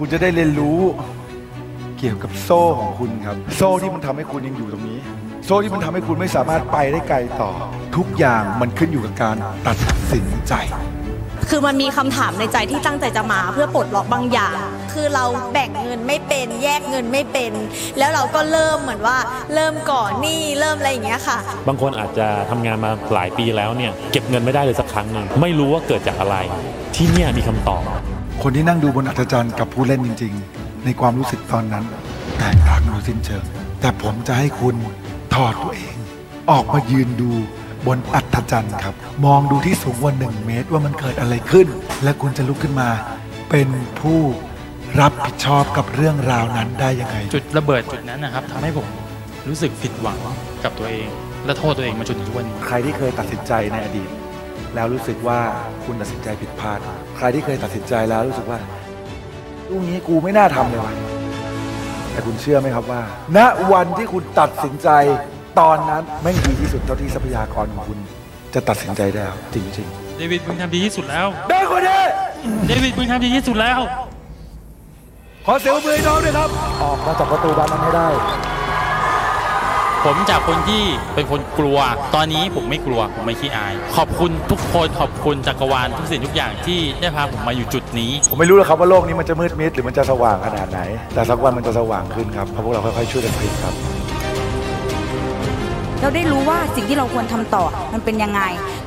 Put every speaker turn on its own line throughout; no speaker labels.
คุณจะได้เรียนรู้เกี่ยวกับโซ่ของคุณครับ โซ่ที่มันทำให้คุณยังอยู่ตรงนี้ โซ่ที่มันทำให้คุณไม่สามารถไปได้ไกลต่อ ทุกอย่างมันขึ้นอยู่กับการตัดสินใจ
คือมันมีคำถามในใจที่ตั้งใจจะมาเพื่อปลดล็อกบางอย่าง คือเราแบ่งเงินไม่เป็นแยกเงินไม่เป็น แล้วเราก็เริ่มเหมือนว่า เริ่มก่อนหนี้เริ่มอะไรอย่างเงี้ยค่ะ
บางคนอาจจะทำงานมาหลายปีแล้วเนี่ยเก็บเงินไม่ได้เลยสักครั้งหนึ่งไม่รู้ว่าเกิดจากอะไร ที่เนี่ยมีคำตอบ
คนที่นั่งดูบนอัศจรรย์กับผู้เล่นจริง ๆ ในความรู้สึกตอนนั้น แตกต่างโดยสิ้นเชิง แต่ผมจะให้คุณถอดตัวเอง ออกมายืนดูบนอัศจรรย์ครับ มองดูที่สูงกว่าหนึ่งเมตรว่ามันเกิดอะไรขึ้น และคุณจะลุกขึ้นมา เป็นผู้รับผิดชอบกับเรื่องราวนั้นได้ยังไง
จุดระเบิดจุดนั้นนะครับทำให้ผมรู้สึกผิดหวังกับตัวเอง และโทษตัวเองมาจนถึงทุกวันนี้
ใครที่เคยตัดสินใจในอดีต แล้วรู้สึกว่าคุณตัดสินใจผิดพลาด ใครที่เคยตัดสินใจแล้วรู้สึกว่าลูกนี้กูไม่น่าทำเลยว่ะแต่คุณเชื่อไหมครับว่า ณวันที่คุณตัดสินใจตอนนั้นไม่งดีที่สุดเท่าที่ทรัพยากรของคุณจะตัดสินใจได้แล้วจริง
เดวิดมึงทำดีที่สุดแล้ว
ๆได้คนนี้
เดวิดมึงทำดีที่สุดแล้ว
ขอเสียงปรบมือให้น้องด้วยครับ ออกมาจากประตูบานนั้นให้ได้
ผมจากคนที่เป็นคนกลัว ตอนนี้ผมไม่กลัวผมไม่ขี้อาย ขอบคุณทุกคนขอบคุณจักรวาลทุกสิ่งทุกอย่างที่ได้พาผมมาอยู่จุดนี้
ผมไม่รู้หรอกครับว่าโลกนี้มันจะมืดมิดหรือมันจะสว่างขนาดไหน แต่สักวันมันจะสว่างขึ้นครับเพราะพวกเราค่อยๆช่วยกันพลิกครับ
เราได้รู้ว่าสิ่งที่เราควรทำต่อมันเป็นยังไง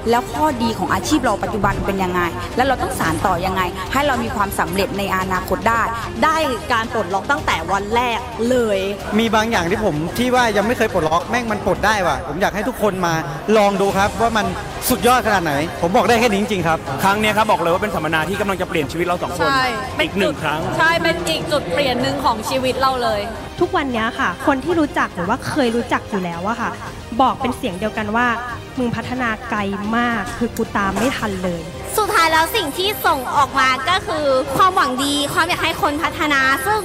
แล้วข้อดีของอาชีพเราปัจจุบันเป็นยังไง แล้วเราต้องสานต่อยังไง ให้เรามีความสำเร็จในอนาคตได้
ได้การปลดล็อกตั้งแต่วันแรกเลย
มีบางอย่างที่ผมที่ว่ายังไม่เคยปลดล็อกแม่งมันปลดได้ว่ะผมอยากให้ทุกคนมาลองดูครับว่ามันสุดยอดขนาดไหน ผมบอกได้แค่นี้จริงๆครับ
ครั้งเนี้ยครับบอกเลยว่าเป็นสัมมนาที่กำลังจะเปลี่ยนชีวิตเราสองคน
ใช่เป็
อีกหนึ่ง
จุด
ครั้ง
ใช่ เป็นอีกจุดเปลี่ยนหนึ่งของชีวิตเราเลย
ทุกวันเนี้ยค่ะ คนที่รู้จักหรือว่าเคยรู้จักอยู่แล้วอะค่ะ บอกเป็นเสียงเดียวกันว่า มึงพัฒนาไกลมาก คือกูตามไม่ทันเลย
สุดท้ายแล้วสิ่งที่ส่งออกมาก็คือความหวังดี ความอยากให้คนพัฒนา ซึ่ง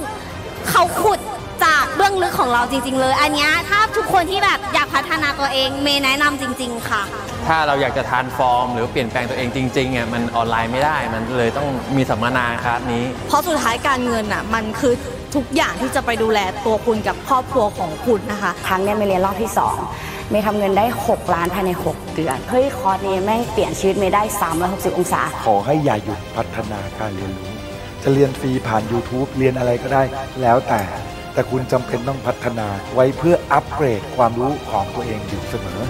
เขาขุด จากเบื้องลึกของเราจริง ๆ เลย อันเนี้ยถ้าทุกคนที่แบบอยากพัฒนาตัวเองเมย์แนะนำจริง ๆ ค่ะ
ถ้าเราอยากจะทานฟอร์ม หรือเปลี่ยนแปลงตัวเองจริงๆอะมันออนไลน์ไม่ได้ มันเลยต้องมีสัมมนาคลาสนี้
เพราะสุดท้ายการเงินอะมันคือทุกอย่างที่จะไปดูแลตัวคุณกับครอบครัวของคุณนะคะ
ครั้งเนี้ยไม่เรียนรอบที่ 2 เมย์ทำเงินได้ 6 ล้านภายใน 6 เดือน เฮ้ย คอร์สนี้แม่งเปลี่ยนชีวิตเมย์ได้ 360 องศา
ขอให้อย่าหยุดพัฒนาการเรียนรู้ จะเรียนฟรีผ่าน YouTube เรียนอะไรก็ได้แล้วแต่ แต่คุณจำเป็นต้องพัฒนาไว้เพื่ออัปเกรดความรู้ของตัวเองอยู่เสมอ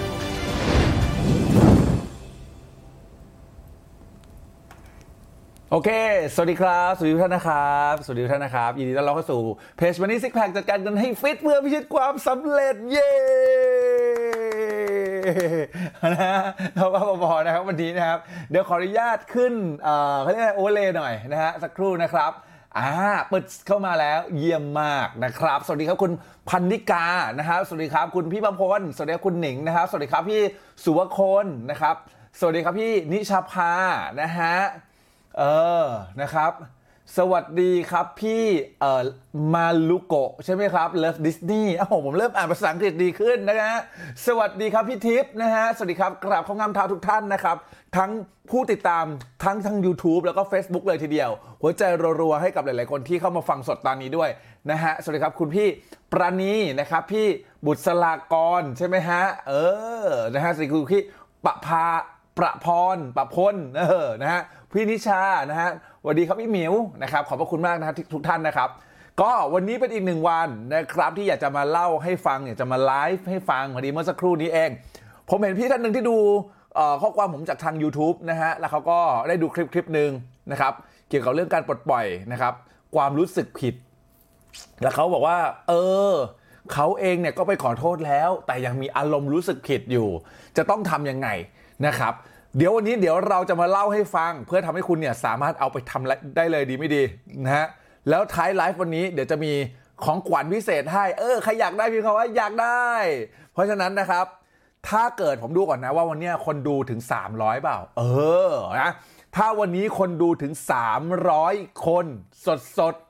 โอเค สวัสดีครับ สวัสดีท่านนะครับ สวัสดีท่านนะครับ ยินดีต้อนรับเข้าสู่เพจวันนี้ซิกแพคจัดการกันให้ฟิตเพื่อพิชิตความสำเร็จเย้นะฮะเราก็บอนะครับวันนี้นะครับ เดี๋ยวขออนุญาตขึ้นเขาเรียกอะไรโอเลหน่อยนะฮะสักครู่นะครับ อ่าเปิดเข้ามาแล้วเยี่ยมมากนะครับ สวัสดีครับคุณพันนิกานะครับ สวัสดีครับคุณพี่ประพลสวัสดีครับคุณหนิงนะครับ สวัสดีครับพี่สุวคนนะครับ สวัสดีครับพี่นิชาภานะฮะเออนะครับ สวัสดีครับพี่เอ่อมาลุโกะใช่ไหมครับเลิฟดิสนีย์อ้าวผมเริ่มอ่านภาษาอังกฤษดีขึ้นนะฮะสวัสดีครับพี่ทิพย์นะฮะสวัสดีครับกราบข้องงามเท้าทุกท่านนะครับ ทั้งผู้ติดตามทั้งทั้ง YouTube แล้วก็ Facebook เลยทีเดียว หัวใจรัวๆให้กับหลาย ๆ คนที่เข้ามาฟังสดตอนนี้ด้วยนะฮะสวัสดีครับคุณพี่ปราณีนะครับ พี่บุตรสลากรใช่ไหมฮะเออนะฮะสวัสดีคุณพี่ปะพาประพรประพลเออนะฮะพี่นิชานะฮะ วัสดีครับพี่หมิวนะครับขอบพระคุณมากนะครับทุกท่านนะครับ ก็วันนี้เป็นอีกหนึ่งวันนะครับที่อยากจะมาเล่าให้ฟังอยากจะมาไลฟ์ให้ฟังพอดีเมื่อสักครู่นี้เอง ผมเห็นพี่ท่านหนึ่งที่ดูข้อความผมจากทาง YouTube นะฮะแล้วเขาก็ได้ดูคลิปคลิปหนึ่งนะครับเกี่ยวกับเรื่องการปลดปล่อยนะครับ ความรู้สึกผิด แล้วเขาบอกว่า เออเขาเองเนี่ยก็ไปขอโทษแล้ว แต่ยังมีอารมณ์รู้สึกผิดอยู่ จะต้องทำยังไงนะครับ เดี๋ยววันนี้เดี๋ยวเราจะมาเล่าให้ฟัง เพื่อทำให้คุณเนี่ยสามารถเอาไปทำได้เลยดีไม่ดีนะฮะแล้วท้ายไลฟ์วันนี้เดี๋ยวจะมีของขวัญพิเศษให้ เออใครอยากได้พิมพ์คำว่าอยากได้ เพราะฉะนั้นนะครับ ถ้าเกิดผมดูก่อนนะว่าวันนี้คนดูถึง 300 เปล่า เออนะถ้าวันนี้คนดูถึง 300 คนสดสดๆ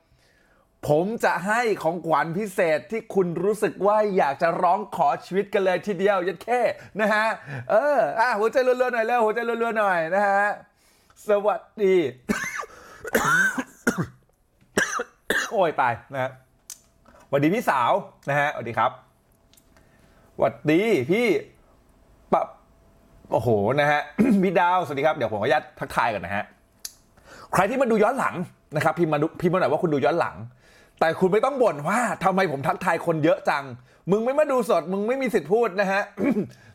ผมจะให้ของขวัญพิเศษที่คุณรู้สึกว่าอยากจะร้องขอชีวิตกันเลยทีเดียวยัดแค่นะฮะ เอออะหัวใจรัวๆหน่อยแล้วหัวใจรัวๆหน่อยนะฮะ สวัสดี โอ้ยตายนะฮะสวัสดีพี่สาวนะฮะสวัสดีครับสวัสดีพี่ปะโอ้โหนะฮะพี่ดาวสวัสดีครับเดี๋ยวผมขออนุญาตทักทายก่อนนะฮะใครที่มาดูย้อนหลังนะครับพิมพ์มาดูพิมพ์มาหน่อยว่าคุณดูย้อนหลัง แต่คุณไม่ต้องบ่นว่าทำไมผมทักทายคนเยอะจัง มึงไม่มาดูสด มึงไม่มีสิทธิ์พูดนะฮะ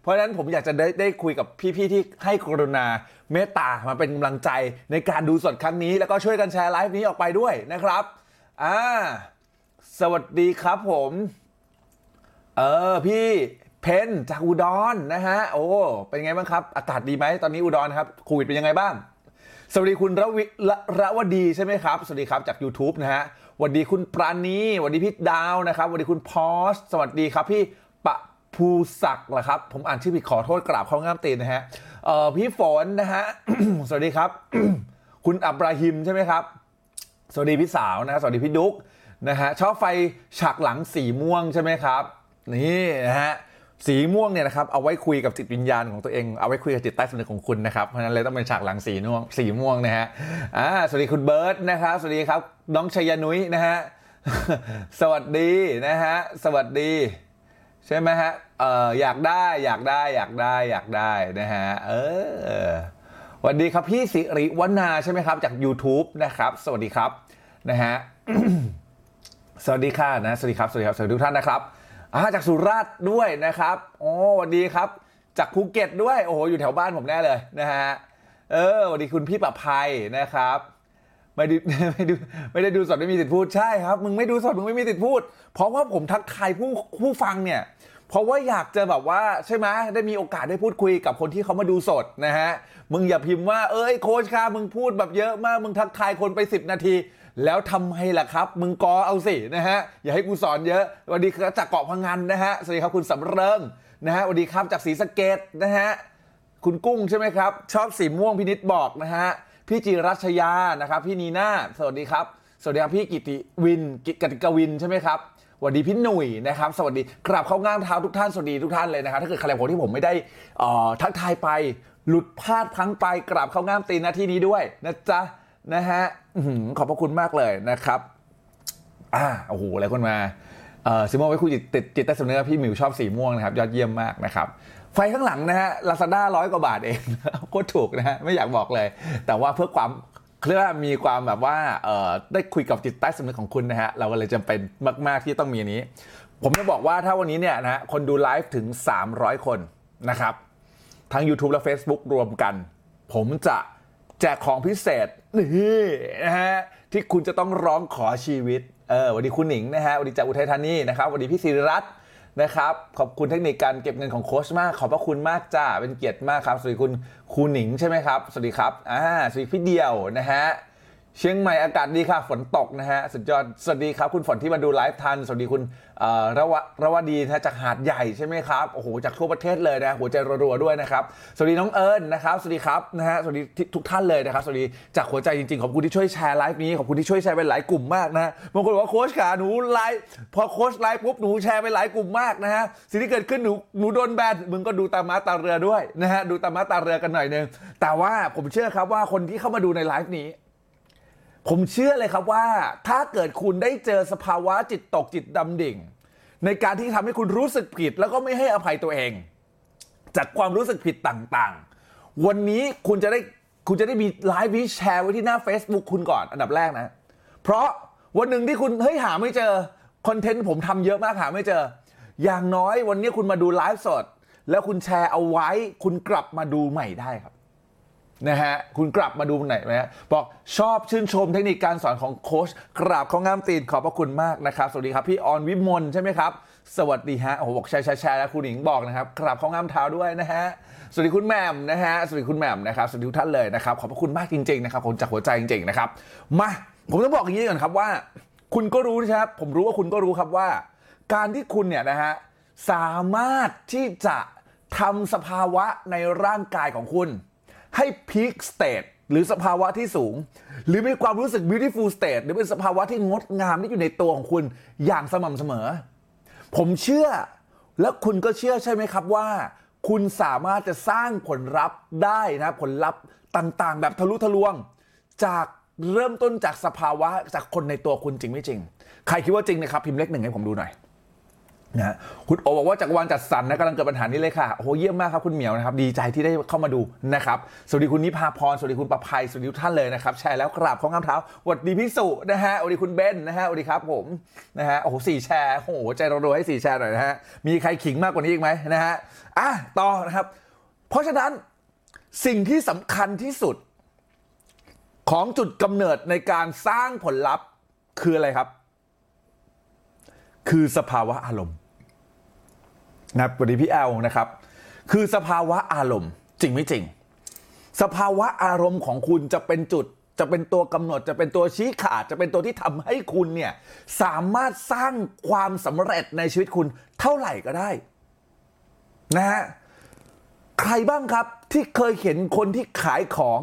เพราะฉะนั้นผมอยากจะได้ได้คุยกับพี่ๆที่ให้กรุณาเมตตามาเป็นกำลังใจในการดูสดครั้งนี้ แล้วก็ช่วยกันแชร์ไลฟ์นี้ออกไปด้วยนะครับอ่าสวัสดีครับผม เออพี่เพนจากอุดรนะฮะ โอ้ เป็นไงบ้างครับ อากาศดีไหมตอนนี้อุดรครับโควิดเป็นยังไงบ้าง สวัสดีคุณระวิระระวดีใช่ไหมครับ สวัสดีครับจาก YouTube นะฮะ วัสดีคุณปราณีสวัสดีพี่ดาวนะครับสวัสดีคุณพอสสวัสดีครับพี่ปะภูศักดิ์เหรอครับ ผมอ่านชื่อผิดขอโทษกราบเข้างามตีนนะฮะเอ่อพี่ฝนนะฮะสวัสดีครับ คุณอับราฮิมใช่ไหมครับ สวัสดีพี่สาวนะสวัสดีพี่ดุ๊กนะฮะชอบไฟฉากหลังสีม่วงใช่ไหมครับ นี่นะฮะ สีม่วงเนี่ยนะครับเอาไว้คุยกับจิตวิญญาณของตัวเองเอาไว้คุยกับจิตใต้สำนึกของคุณนะครับเพราะฉะนั้นเลยต้องเป็นฉากหลังสีม่วงสีม่วงนะฮะอ่าสวัสดีคุณเบิร์ตนะครับสวัสดีครับน้องชยนุ้ยนะฮะสวัสดีนะฮะสวัสดี ใช่ไหมฮะเอออยากได้อยากได้อยากได้อยากได้นะฮะเออสวัสดีครับพี่สิริวนาใช่ไหมครับจาก YouTube นะครับ สวัสดีครับนะฮะสวัสดีค่ะนะสวัสดีครับสวัสดีครับสวัสดีทุกท่านนะครับ อ่าจากสุราษฎร์ด้วยนะครับโอ้สวัสดีครับ จากภูเก็ตด้วย โอ้โห อยู่แถวบ้านผมแน่เลยนะฮะ เออวัสดีคุณพี่ประภัยนะครับ ไม่ได้ไม่ดูไม่ได้ดูสดไม่มีสิทธิ์พูด ใช่ครับ มึงไม่ดูสดมึงไม่มีสิทธิ์พูด เพราะว่าผมทักทายผู้ผู้ฟังเนี่ย เพราะว่าอยากจะแบบว่าใช่ไหมได้มีโอกาสได้พูดคุยกับคนที่เขามาดูสดนะฮะ มึงอย่าพิมพ์ว่า เอ้ยโค้ชค่ะมึงพูดแบบเยอะมาก มึงทักทายคนไป 10 นาที แล้วทำไมล่ะครับ มึงกอเอาสินะฮะ อย่าให้กูสอนเยอะสวัสดีครับจากเกาะพังงานนะฮะ สวัสดีครับคุณสำเริงนะฮะสวัสดีครับจากศรีสะเกดนะฮะ คุณกุ้งใช่ไหมครับ ชอบสีม่วงพินิษบอกนะฮะ พี่จิรัชยานะครับ พี่นีน่า สวัสดีครับ สวัสดีครับพี่กิติวินกิติกวินใช่ไหมครับสวัสดีพี่หนุ่ยนะครับสวัสดีกราบเข้าง่ามเท้าทุกท่านสวัสดีทุกท่านเลยนะครับถ้าเกิดใครผมที่ผมไม่ได้ออทักทายไป หลุดพลาดพังไปกราบเข้าง่ามตีนหน้าที่นี้ด้วยนะจ๊ะ นะฮะขอบพระคุณมากเลยนะครับอ่าโอ้โหหลายคนมาเออสีม่วงไว้คุยจิตติดจิตใต้สำนึกพี่หมิวชอบสีม่วงนะครับ ยอดเยี่ยมมากนะครับ ไฟข้างหลังนะฮะลาซาด้าร้อยกว่าบาทเองโคตรถูกนะฮะไม่อยากบอกเลย แต่ว่าเพื่อความเครียกว่ามีความแบบว่าเออได้คุยกับจิตใต้สำนึกของคุณนะฮะเราก็เลยจำเป็นมาก ๆ ที่ต้องมีอันนี้ ผมจะบอกว่าถ้าวันนี้เนี่ยนะฮะคนดูไลฟ์ถึง 300 คนนะครับทั้ง YouTube และ Facebook รวมกัน ผมจะแจกของพิเศษ นี่นะฮะที่คุณจะต้องร้องขอชีวิตเออสวันดีคุณหนิงนะฮะสวันดีจากอุทัยธานีนะครับสวันดีพี่ศิริรัตน์นะครับขอบคุณเทคนิคการเก็บเงินของโค้ชมาก ขอบพระคุณมากจ้าเป็นเกียรติมากครับสวัสดีคุณครูหนิงใช่ไหมครับสวัสดีครับอ่าสวัสดีพี่เดียวนะฮะ เชียงใหม่อากาศดีค่ะฝนตกนะฮะสุดยอดสวัสดีครับ คุณฝนที่มาดูไลฟ์ทัน สวัสดีคุณระวะระวดีนะจากหาดใหญ่ใช่ไหมครับโอ้โหจากทั่วประเทศเลยนะหัวใจรัวๆด้วยนะครับสวัสดีน้องเอิญนะครับสวัสดีครับนะฮะสวัสดีทุกท่านเลยนะครับสวัสดีจากหัวใจจริงๆขอบคุณที่ช่วยแชร์ไลฟ์นี้ขอบคุณที่ช่วยแชร์ไปหลายกลุ่มมากนะฮะบางคนบอกว่าโค้ชขาหนูไลฟ์พอโค้ชไลฟ์ปุ๊บหนูแชร์ไปหลายกลุ่มมากนะฮะสิ่งที่เกิดขึ้นหนูหนูโดนแบนมึงก็ดูตามม้าตาเรือด้วยนะฮะดูตามม้าตาเรือกันหน่อยนึงแต่ว่าผมเชื่อครับว่าคนที่เข้ามาดูในไลฟ์นี้ ผมเชื่อเลยครับว่าถ้าเกิดคุณได้เจอสภาวะจิตตกจิตดำดิ่ง ในการที่ทำให้คุณรู้สึกผิด แล้วก็ไม่ให้อภัยตัวเอง จากความรู้สึกผิดต่างๆ วันนี้คุณจะได้คุณจะได้มีไลฟ์วิแชร์ไว้ที่หน้า Facebook คุณก่อนอันดับแรกนะ เพราะวันหนึ่งที่คุณเฮ้ยหาไม่เจอคอนเทนต์ผมทำเยอะมากหาไม่เจอ อย่างน้อยวันนี้คุณมาดูไลฟ์สด แล้วคุณแชร์เอาไว้ คุณกลับมาดูใหม่ได้ครับ นะฮะคุณกลับมาดูไหนอยไหมฮะบอกชอบชื่นชมเทคนิคการสอนของโค้ชกราบเขางามตีนขอบพระคุณมากนะครับ สวัสดีครับ พี่ออนวิมลใช่ไหมครับ สวัสดีฮะโอ้โหบอกแชร์แชร์แล้วคุณหญิงบอกนะครับกราบเขางามเท้าด้วยนะฮะสวัสดีคุณแหม่มนะฮะสวัสดีคุณแหม่มนะครับสวัสดีทุกท่านเลยนะครับขอบพระคุณมากจริงๆนะครับผมจากหัวใจจริงๆนะครับมาผมต้องบอกอย่างนี้ก่อนครับว่า คุณก็รู้นะครับผมรู้ว่าคุณก็รู้ครับว่า การที่คุณเนี่ยนะฮะสามารถที่จะทำสภาวะในร่างกายของคุณ ให้พีคสเต e หรือสภาวะที่สูง หรือมีความรู้สึก beautiful state หรือเป็นสภาวะที่งดงามที่อยู่ในตัวของคุณอย่างสม่ำเสมอ ผมเชื่อ และคุณก็เชื่อใช่ไหมครับว่า คุณสามารถจะสร้างผลลัพธ์ได้นะผลลัพธ์ต่างๆ แบบทะลุทะลวง จากเริ่มต้นจากสภาวะจากคนในตัวคุณจริงไม่จริง ใครคิดว่าจริงนะครับพิมพ์เลขหนึ่งให้ผมดูหน่อย นะคุณโอบอกว่าจากรวาลจัดสรรนะกำลังเกิดปัญหานี้เลยค่ะ โอ้โหเยี่ยมมากครับคุณเหมียวนะครับ ดีใจที่ได้เข้ามาดูนะครับ สวัสดีคุณนิพาพร สวัสดีคุณประภัย สวัสดีทุกท่านเลยนะครับ แชร์แล้วกราบข้องคำเท้าสวัสดีพี่สุนะฮะ สวัสดีคุณเบนนะฮะ สวัสดีครับผมนะฮะ โอ้โหสี่แชร์ โอ้โหใจเราๆให้สี่แชร์หน่อยนะฮะ มีใครขิงมากกว่านี้อีกไหมนะฮะ อะต่อนะครับ เพราะฉะนั้นสิ่งที่สำคัญที่สุด ของจุดกำเนิดในการสร้างผลลัพธ์คืออะไรครับ คือสภาวะอารมณ์ นะครับสวัสดีพี่แอลนะครับ คือสภาวะอารมณ์จริงไม่จริง สภาวะอารมณ์ของคุณจะเป็นจุดจะเป็นตัวกำหนดจะเป็นตัวชี้ขาดจะเป็นตัวที่ทำให้คุณเนี่ยสามารถสร้างความสำเร็จในชีวิตคุณเท่าไหร่ก็ได้นะฮะใครบ้างครับที่เคยเห็นคนที่ขายของ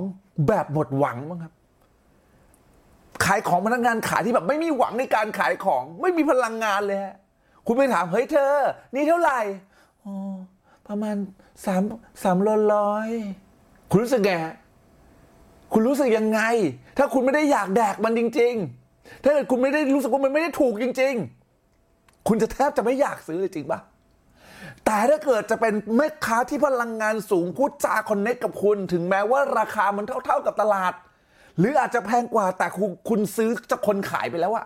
แบบหมดหวังบ้างครับ ขายของพนักงานขายที่แบบไม่มีหวังในการขายของ ไม่มีพลังงานเลยฮะ คุณไปถามเฮ้ยเธอ นี่เท่าไหร่อ๋อประมาณสามสามร้อยคุณรู้สึกไงคุณรู้สึกยังไง ถ้าคุณไม่ได้อยากแดกมันจริง ๆ ถ้าเกิดคุณไม่ได้รู้สึกว่ามันไม่ได้ถูกจริง ๆ คุณจะแทบจะไม่อยากซื้อเลยจริงปะแต่ถ้าเกิดจะเป็นแม่ค้าที่พลังงานสูงพูดจาคอนเน็กกับคุณ ถึงแม้ว่าราคามันเท่า ๆกับตลาด หรืออาจจะแพงกว่าแต่คุณคุณซื้อจากคนขายไปแล้วอะ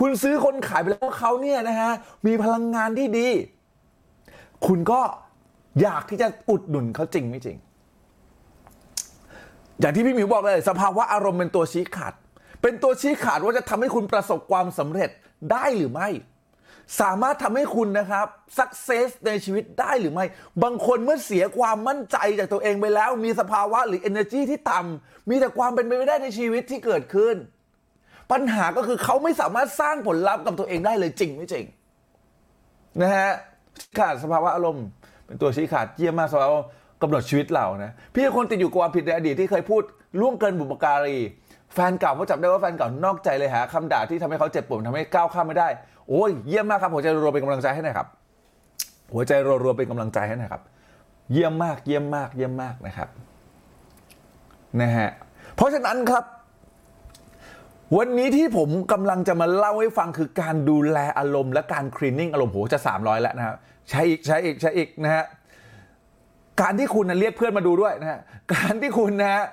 คุณซื้อคนขายไปแล้วเขาเนี่ยนะฮะมีพลังงานที่ดี คุณก็อยากที่จะอุดหนุนเขาจริงไม่จริง อย่างที่พี่หมิวบอกเลยสภาวะอารมณ์เป็นตัวชี้ขาด เป็นตัวชี้ขาดว่าจะทำให้คุณประสบความสำเร็จได้หรือไม่ สามารถทำให้คุณนะครับสักเซสในชีวิตได้หรือไม่ บางคนเมื่อเสียความมั่นใจจากตัวเองไปแล้ว มีสภาวะหรือ energy ที่ต่ำมีแต่ความเป็นไปไม่ได้ในชีวิตที่เกิดขึ้น ปัญหาก็คือเขาไม่สามารถสร้างผลลัพธ์กับตัวเองได้เลยจริงไม่จริงนะฮะขาดสภาวะอารมณ์ เป็นตัวชี้ขาดเยี่ยมมากสภาวะกำหนดชีวิตเรานะพี่เป็นคนติดอยู่กับความผิดในอดีตที่เคยพูดล่วงเกินบุปการี แฟนเก่าเขาจับได้ว่าแฟนเก่านอกใจเลยหาคำด่าที่ทำให้เขาเจ็บปวดทำให้ก้าวข้ามไม่ได้ โอ้ยเยี่ยมมากครับหัวใจรัวๆเป็นกำลังใจให้หน่อยครับ หัวใจรัวๆเป็นกำลังใจให้หน่อยครับ เยี่ยมมากเยี่ยมมากเยี่ยมมากนะครับนะฮะเพราะฉะนั้นครับ วันนี้ที่ผมกำลังจะมาเล่าให้ฟังคือการดูแลอารมณ์และการคลีนนิ่งอารมณ์โหจะ 300 แล้วนะครับใช้อีกใช้อีกใช้อีกนะฮะการที่คุณนะเรียกเพื่อนมาดูด้วยนะฮะการที่คุณนะฮะ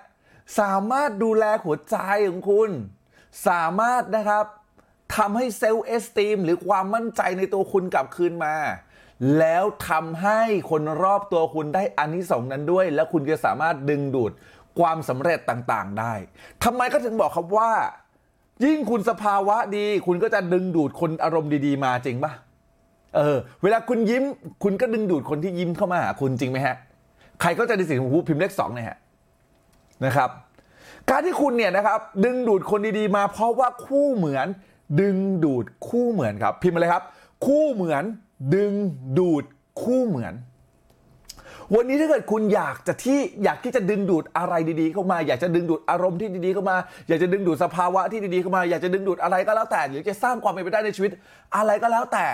สามารถดูแลหัวใจของคุณ สามารถนะครับทำให้เซลล์เอสตีมหรือความมั่นใจในตัวคุณกลับคืนมา แล้วทำให้คนรอบตัวคุณได้อานิสงส์นั้นด้วย แล้วคุณจะสามารถดึงดูดความสำเร็จต่างๆ ได้ทำไมก็ถึงบอกครับว่า ยิ่งคุณสภาวะดี คุณก็จะดึงดูดคนอารมณ์ดีๆ มาจริงปะเออ เวลาคุณยิ้ม คุณก็ดึงดูดคนที่ยิ้มเข้ามาหาคุณจริงไหมฮะ ใครก็จะได้สิ่งของผู้พิมพ์เลขสองเนี่ยฮะนะครับ การที่คุณเนี่ยนะครับ ดึงดูดคนดีๆมา เพราะว่าคู่เหมือน ดึงดูดคู่เหมือนครับ พิมพ์มาเลยครับ คู่เหมือน ดึงดูดคู่เหมือน วันนี้ถ้าเกิดคุณอยากจะที่อยากที่จะดึงดูดอะไรดีๆเข้ามา อยากจะดึงดูดอารมณ์ที่ดีๆเข้ามา อยากจะดึงดูดสภาวะที่ดีๆเข้ามา อยากจะดึงดูดอะไรก็แล้วแต่ หรือจะสร้างความเป็นไปได้ในชีวิต อะไรก็แล้วแต่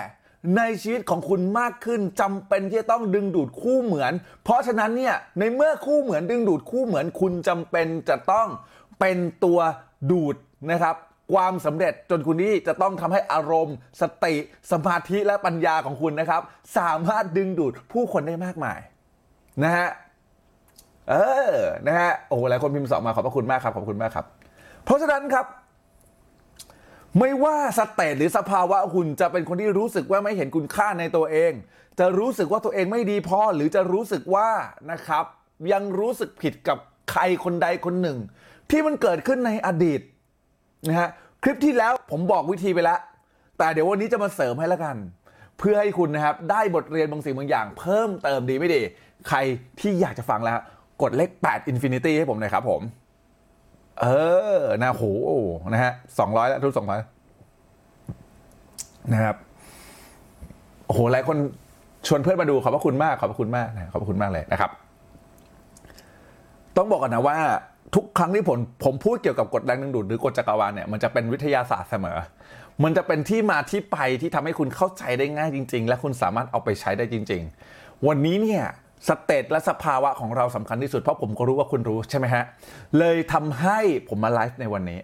ในชีวิตของคุณมากขึ้นจำเป็นที่จะต้องดึงดูดคู่เหมือน เพราะฉะนั้นเนี่ยในเมื่อคู่เหมือนดึงดูดคู่เหมือนคุณจำเป็นจะต้องเป็นตัวดูดนะครับ ความสำเร็จจนคุณนี่จะต้องทำให้อารมณ์ สติสมาธิและปัญญาของคุณนะครับ สามารถดึงดูดผู้คนได้มากมาย นะฮะเออนะฮะโอ้หลายคนพิมพ์สองมาขอบพระคุณมากครับขอบคุณมากครับ เพราะฉะนั้นครับ ไม่ว่าสเตตหรือสภาวะคุณจะเป็นคนที่รู้สึกว่าไม่เห็นคุณค่าในตัวเอง จะรู้สึกว่าตัวเองไม่ดีพอหรือจะรู้สึกว่านะครับ ยังรู้สึกผิดกับใครคนใดคนหนึ่ง ที่มันเกิดขึ้นในอดีตนะฮะคลิปที่แล้วผมบอกวิธีไปแล้ว แต่เดี๋ยววันนี้จะมาเสริมให้แล้วกัน เพื่อให้คุณนะครับได้บทเรียนบางสิ่งบางอย่าง เพิ่มเติมดีไม่ดี ใครที่อยากจะฟังแล้ว กดเลข8 Infinity ให้ผมหน่อยครับผม เออ นะโหนะฮะสองร้อยแล้วทุกสองร้อยนะครับโอ้โหหลายคนชวนเพื่อนมาดูขอบพระคุณมากขอบพระคุณมากนะขอบพระคุณมากเลยนะครับ ต้องบอกก่อนนะว่าทุกครั้งที่ผมผมพูดเกี่ยวกับกฎแรงดึงดูดหรือกฎจักรวาลเนี่ยมันจะเป็นวิทยาศาสตร์เสมอ มันจะเป็นที่มาที่ไปที่ทำให้คุณเข้าใจได้ง่ายจริง ๆ และคุณสามารถเอาไปใช้ได้จริง ๆ วันนี้เนี่ย สเตตและสภาวะของเราสำคัญที่สุดเพราะผมก็รู้ว่าคุณรู้ใช่ไหมฮะ เลยทำให้ผมมาไลฟ์ในวันนี้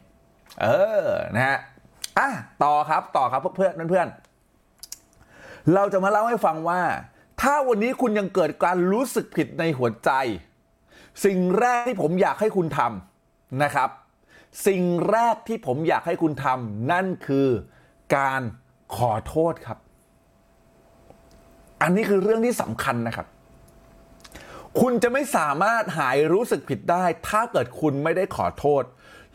เออนะฮะอะต่อครับต่อครับเพื่อนเพื่อนเราจะมาเล่าให้ฟังว่า ถ้าวันนี้คุณยังเกิดการรู้สึกผิดในหัวใจ สิ่งแรกที่ผมอยากให้คุณทำนะครับ สิ่งแรกที่ผมอยากให้คุณทำนั่นคือการขอโทษครับ อันนี้คือเรื่องที่สำคัญนะครับ คุณจะไม่สามารถหายรู้สึกผิดได้ ถ้าเกิดคุณไม่ได้ขอโทษ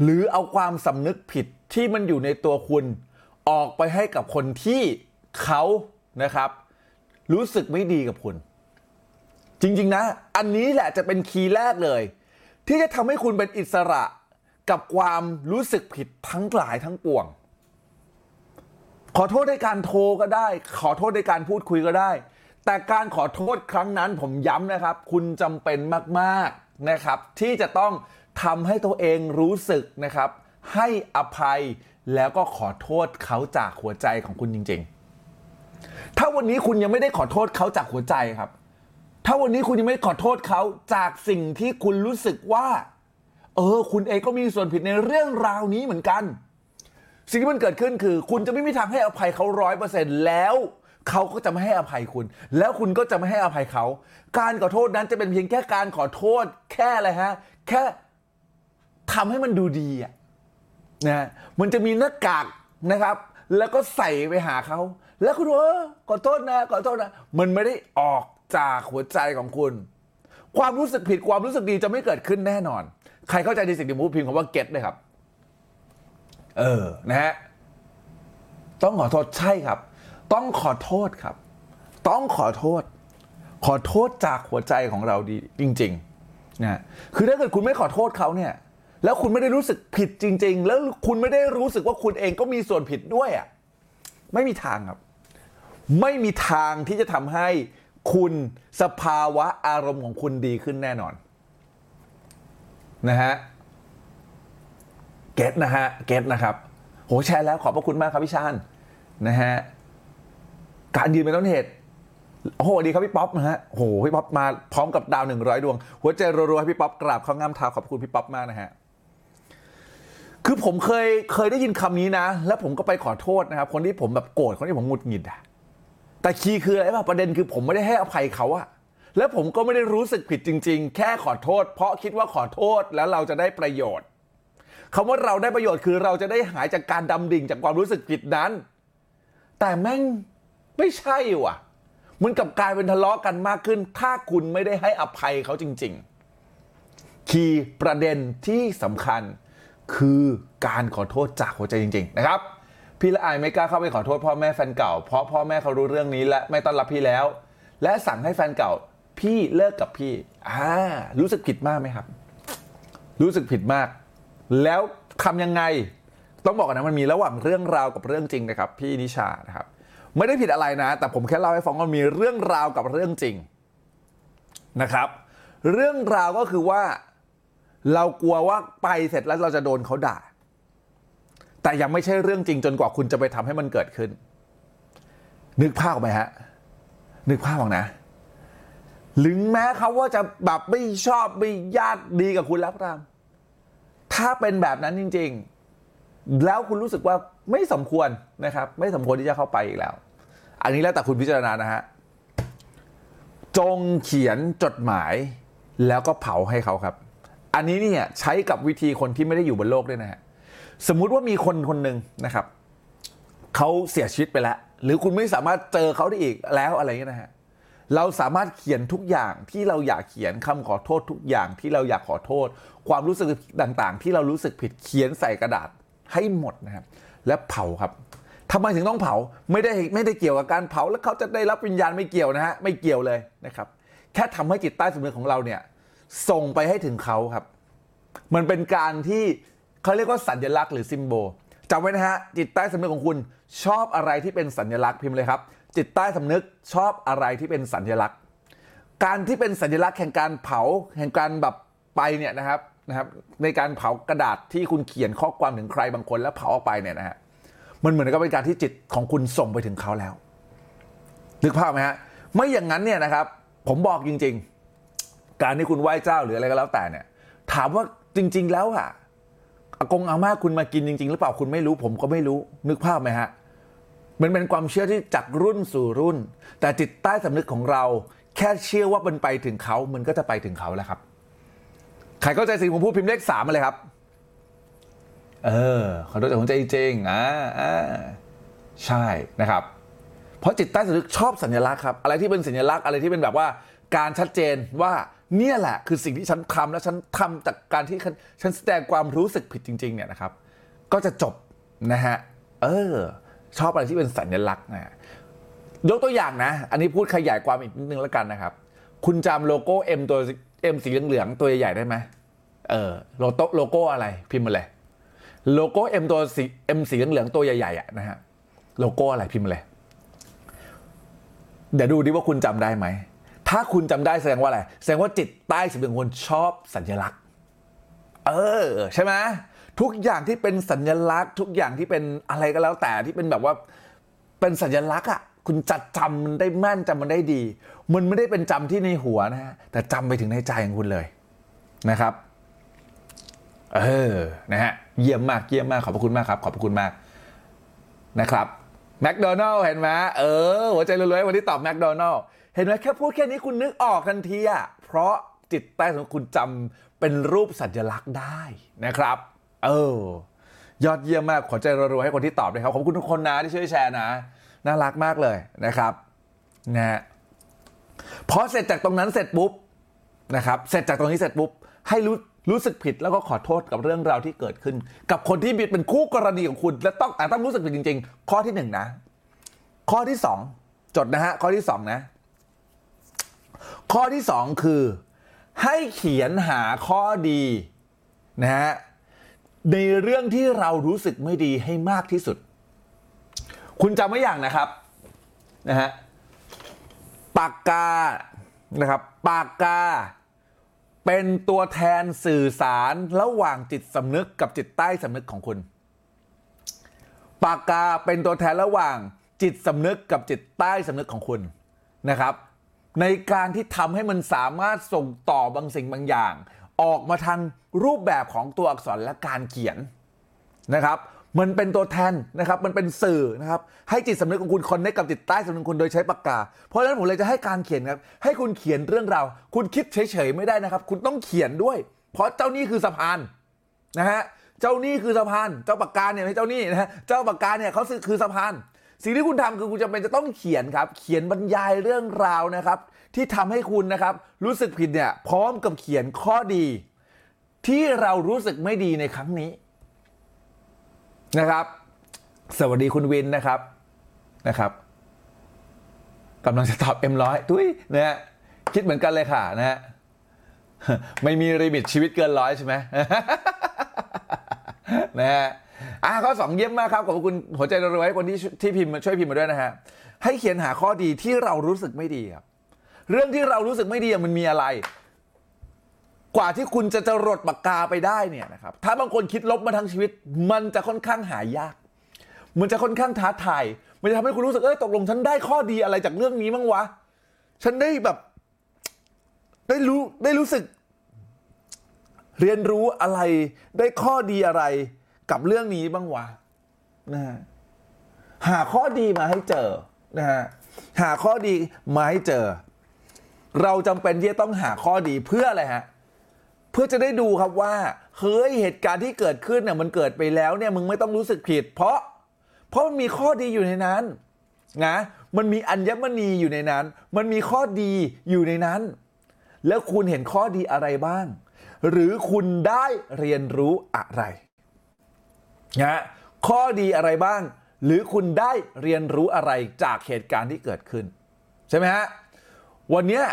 หรือเอาความสำนึกผิดที่มันอยู่ในตัวคุณ ออกไปให้กับคนที่เขานะครับ รู้สึกไม่ดีกับคุณ จริงๆนะ อันนี้แหละจะเป็นคีย์แรกเลย ที่จะทำให้คุณเป็นอิสระกับความรู้สึกผิดทั้งหลายทั้งปวง ขอโทษในการโทรก็ได้ ขอโทษในการพูดคุยก็ได้ แต่การขอโทษครั้งนั้นผมย้ำนะครับ คุณจำเป็นมากๆนะครับ ที่จะต้องทำให้ตัวเองรู้สึกนะครับ ให้อภัยแล้วก็ขอโทษเขาจากหัวใจของคุณจริง ๆ ถ้าวันนี้คุณยังไม่ได้ขอโทษเขาจากหัวใจครับ ถ้าวันนี้คุณยังไม่ขอโทษเขาจากสิ่งที่คุณรู้สึกว่า เออ คุณเองก็มีส่วนผิดในเรื่องราวนี้เหมือนกัน สิ่งที่มันเกิดขึ้นคือ คุณจะไม่มีทางให้อภัยเขาร้อยเปอร์เซ็นต์แล้ว เขาก็จะไม่ให้อภัยคุณ แล้วคุณก็จะไม่ให้อภัยเขา การขอโทษนั้นจะเป็นเพียงแค่การขอโทษ แค่อะไรฮะ แค่ทำให้มันดูดีอะนะมันจะมีหน้ากากนะครับ แล้วก็ใส่ไปหาเขา แล้วคุณว่าเออขอโทษนะขอโทษนะ มันไม่ได้ออกจากหัวใจของคุณ ความรู้สึกผิดความรู้สึกดีจะไม่เกิดขึ้นแน่นอน ใครเข้าใจในสิ่งที่ผมพูดพิมพ์คำว่าเก็ตเลยครับ เออนะฮะต้องขอโทษใช่ครับ ต้องขอโทษครับ ต้องขอโทษ ขอโทษจากหัวใจของเราดีจริงๆนะคือถ้าเกิดคุณไม่ขอโทษเขาเนี่ยแล้วคุณไม่ได้รู้สึกผิดจริง ๆ แล้วคุณไม่ได้รู้สึกว่าคุณเองก็มีส่วนผิดด้วยอะไม่มีทางครับ ไม่มีทางที่จะทำให้คุณสภาวะอารมณ์ของคุณดีขึ้นแน่นอนนะฮะเก็ตนะฮะเก็ตนะครับโหแชร์แล้วขอบพระคุณมากครับพี่ชานนะฮะ การยืนเป็นต้นเหตุโอ้โหดีครับพี่ป๊อปนะฮะโหพี่ป๊อปมาพร้อมกับดาวหนึ่งร้อยดวง หัวใจรัวๆให้พี่ป๊อปกราบเข้าง่ามเท้าขอบคุณพี่ป๊อปมากนะฮะคือผมเคยเคยได้ยินคำนี้นะ แล้วผมก็ไปขอโทษนะครับ คนที่ผมแบบโกรธคนที่ผมหงุดหงิดอะแต่คีย์คืออะไรป่ะประเด็นคือผมไม่ได้ให้อภัยเขาอะแล้วผมก็ไม่ได้รู้สึกผิดจริง ๆ แค่ขอโทษ เพราะคิดว่าขอโทษแล้วเราจะได้ประโยชน์คำว่าเราได้ประโยชน์คือเราจะได้หายจากการดำดิ่งจากความรู้สึกผิดนั้น แต่แม่ง ไม่ใช่ว่ะ มันกลับกลายเป็นทะเลาะกันมากขึ้น ถ้าคุณไม่ได้ให้อภัยเขาจริง ๆ คีย์ประเด็นที่สำคัญคือการขอโทษจากหัวใจจริง ๆ นะครับ พี่ละอายไม่กล้าเข้าไปขอโทษพ่อแม่แฟนเก่า เพราะพ่อแม่เขารู้เรื่องนี้และไม่ต้อนรับพี่แล้ว และสั่งให้แฟนเก่า พี่เลิกกับพี่อ่ารู้สึกผิดมากไหมครับ รู้สึกผิดมาก แล้วทำยังไง ต้องบอกกันนะมันมีระหว่างเรื่องราวกับเรื่องจริงนะครับ พี่นิชานะครับ ไม่ได้ผิดอะไรนะ แต่ผมแค่เล่าให้ฟังว่ามีเรื่องราวกับเรื่องจริงนะครับ เรื่องราวก็คือว่า เรากลัวว่าไปเสร็จแล้วเราจะโดนเขาด่า แต่ยังไม่ใช่เรื่องจริงจนกว่าคุณจะไปทำให้มันเกิดขึ้น นึกภาพออกไหมฮะ นึกภาพออกนะถึงแม้เขาว่าจะแบบไม่ชอบไม่ญาติดีกับคุณแล้วก็ตามถ้าเป็นแบบนั้นจริง ๆ แล้วคุณรู้สึกว่า ไม่สมควรนะครับ ไม่สมควรที่จะเข้าไปอีกแล้ว อันนี้แล้วแต่คุณพิจารณานะฮะจงเขียนจดหมายแล้วก็เผาให้เขาครับ อันนี้เนี่ยใช้กับวิธีคนที่ไม่ได้อยู่บนโลกด้วยนะฮะสมมุติว่ามีคนคนหนึ่งนะครับเขาเสียชีวิตไปแล้ว หรือคุณไม่สามารถเจอเขาได้อีกแล้วอะไรเงี้ยนะฮะเราสามารถเขียนทุกอย่างที่เราอยากเขียนคำขอโทษทุกอย่างที่เราอยากขอโทษ ความรู้สึกต่างๆ ที่เรารู้สึกผิดเขียนใส่กระดาษให้หมดนะครับ และเผาครับทำไมถึงต้องเผาไม่ได้ไม่ได้เกี่ยวกับการเผาแล้วเขาจะได้รับวิญญาณไม่เกี่ยวนะฮะไม่เกี่ยวเลยนะครับ แค่ทำให้จิตใต้สำนึกของเราเนี่ยส่งไปให้ถึงเขาครับ มันเป็นการที่เขาเรียกว่าสัญลักษณ์หรือซิมโบลจำไว้นะฮะจิตใต้สำนึกของคุณชอบอะไรที่เป็นสัญลักษณ์พิมพ์เลยครับ จิตใต้สำนึกชอบอะไรที่เป็นสัญลักษณ์ การที่เป็นสัญลักษณ์แห่งการเผาแห่งการแบบไปเนี่ยนะครับ นะครับในการเผากระดาษที่คุณเขียนข้อความถึงใครบางคนแล้วเผาออกไปเนี่ยนะฮะมันเหมือนกับเป็นการที่จิตของคุณส่งไปถึงเขาแล้วนึกภาพไหมฮะไม่อย่างนั้นเนี่ยนะครับ ผมบอกจริง ๆ การที่คุณไหว้เจ้าหรืออะไรก็แล้วแต่เนี่ย ถามว่าจริง ๆ แล้วอะอากงอาม่าคุณมากินจริง ๆ หรือเปล่าคุณไม่รู้ ผมก็ไม่รู้ นึกภาพไหมฮะมันเป็นความเชื่อที่จากรุ่นสู่รุ่น แต่จิตใต้สำนึกของเรา แค่เชื่อว่ามันไปถึงเขา มันก็จะไปถึงเขาแล้วครับ ใครเข้าใจสิ่งที่ผมพูดพิมพ์เลขสามมาเลยครับ เออขอโทษจากหัวใจจริงอ่าอ่าใช่นะครับ เพราะจิตใต้สำนึกชอบสัญลักษณ์ครับ อะไรที่เป็นสัญลักษณ์อะไรที่เป็นแบบว่าการชัดเจนว่าเนี่ยแหละ คือสิ่งที่ฉันทำและฉันทำจากการที่ฉันแสดงความรู้สึกผิดจริง ๆ เนี่ยนะครับ ก็จะจบนะฮะเออ ชอบอะไรที่เป็นสัญลักษณ์นะยกตัวอย่างนะ อันนี้พูดขยายความอีกนิดนึงแล้วกันนะครับ คุณจำโลโก้ M ตัว M สีเหลืองๆตัวใหญ่ๆได้ไหมเออโลโก้โลโก้อะไรพิมพ์มาเลยโลโก้ M ตัวสี M สีเหลืองๆตัวใหญ่ๆอะนะฮะโลโก้อะไรพิมพ์มาเลยเดี๋ยวดูดิว่าคุณจำได้ไหม ถ้าคุณจำได้แสดงว่าอะไร แสดงว่าจิตใต้สำนึกของคุณชอบสัญลักษณ์ เออ ใช่ไหมทุกอย่างที่เป็นสัญลักษณ์ ทุกอย่างที่เป็นอะไรก็แล้วแต่ที่เป็นแบบว่าเป็นสัญลักษณ์อะคุณจัดจำมันได้แม่นจำมันได้ดี มันไม่ได้เป็นจำที่ในหัวนะฮะแต่จำไปถึงในใจของคุณเลยนะครับเออนะฮะเยี่ยมมากเยี่ยมมากขอบพระคุณมากครับ ขอบพระคุณมากนะครับแมคโดนัลล์เห็นไหมเออหัวใจรวยๆวันนี้ตอบแมคโดนัลล์เห็นไหมแค่พูดแค่นี้คุณนึกออกทันทีอะเพราะจิตใต้ของคุณจำเป็นรูปสัญลักษณ์ได้นะครับ เออยอดเยี่ยมมากขอใจรัวๆให้คนที่ตอบเลยครับขอบคุณทุกคนนะที่ช่วยแชร์นะ น่ารักมากเลยนะครับนะฮะ พอเสร็จจากตรงนั้นเสร็จปุ๊บนะครับ เสร็จจากตรงนี้เสร็จปุ๊บให้รู้รู้สึกผิดแล้วก็ขอโทษกับเรื่องราวที่เกิดขึ้น กับคนที่เป็นคู่กรณีของคุณ และต้องแต่ต้องรู้สึกผิดจริง ๆ ข้อที่หนึ่งนะ ข้อที่สองจดนะฮะข้อที่สองนะ ข้อที่สองคือ ให้เขียนหาข้อดีนะฮะในเรื่องที่เรารู้สึกไม่ดีให้มากที่สุด คุณจำไว้อย่างนะครับนะฮะ ปากกานะครับปากกา เป็นตัวแทนสื่อสารระหว่างจิตสำนึกกับจิตใต้สำนึกของคุณ ปากกาเป็นตัวแทนระหว่างจิตสำนึกกับจิตใต้สำนึกของคุณนะครับ ในการที่ทำให้มันสามารถส่งต่อบางสิ่งบางอย่าง ออกมาทางรูปแบบของตัวอักษรและการเขียนนะครับ มันเป็นตัวแทนนะครับ มันเป็นสื่อนะครับ ให้จิตสำนึกของคุณคอนเนคกับจิตใต้สำนึกคุณโดยใช้ปากกา เพราะฉะนั้นผมเลยจะให้การเขียนครับ ให้คุณเขียนเรื่องราว คุณคิดเฉยๆไม่ได้นะครับ คุณต้องเขียนด้วย เพราะเจ้านี่คือสะพานนะฮะ เจ้านี่คือสะพาน เจ้าปากกาเนี่ยไม่ใช่เจ้านี่นะฮะ เจ้าปากกาเนี่ยเขาคือสะพาน สิ่งที่คุณทำคือคุณจำเป็นจะต้องเขียนครับ เขียนบรรยายเรื่องราวนะครับ ที่ทำให้คุณนะครับรู้สึกผิดเนี่ยพร้อมกับเขียนข้อดี ที่เรารู้สึกไม่ดีในครั้งนี้ นะครับ สวัสดีคุณวินนะครับนะครับกำลังจะตอบเอ็มร้อยทุยนะฮะคิดเหมือนกันเลยค่ะนะฮะไม่มีริมิตชีวิตเกินร้อยใช่ไหมนะฮะอะข้อสองเยี่ยมมากครับขอบคุณหัวใจรวยให้คนที่ที่พิมพ์ช่วยพิมพ์มาด้วยนะฮะให้เขียนหาข้อดีที่เรารู้สึกไม่ดีครับเรื่องที่เรารู้สึกไม่ดีมันมีอะไร กว่าที่คุณจะจะรดปากกาไปได้เนี่ยนะครับถ้าบางคนคิดลบมาทั้งชีวิต มันจะค่อนข้างหายาก มันจะค่อนข้างท้าทายมันจะทำให้คุณรู้สึกเอ้ยตกลงฉันได้ข้อดีอะไรจากเรื่องนี้บ้างวะ ฉันได้แบบ ได้รู้ได้รู้สึก เรียนรู้อะไร ได้ข้อดีอะไร กับเรื่องนี้บ้างวะนะฮะหาข้อดีมาให้เจอนะฮะหาข้อดีมาให้เจอ เราจำเป็นที่จะต้องหาข้อดีเพื่ออะไรฮะ เพื่อจะได้ดูครับว่าเฮ้ยเหตุการณ์ที่เกิดขึ้นเนี่ยมันเกิดไปแล้วเนี่ยมึงไม่ต้องรู้สึกผิด เพราะ เพราะมันมีข้อดีอยู่ในนั้นนะมันมีอัญมณีอยู่ในนั้น มันมีข้อดีอยู่ในนั้น แล้วคุณเห็นข้อดีอะไรบ้าง หรือคุณได้เรียนรู้อะไรนะข้อดีอะไรบ้าง หรือคุณได้เรียนรู้อะไรจากเหตุการณ์ที่เกิดขึ้น ใช่ไหมฮะวันเนี้ย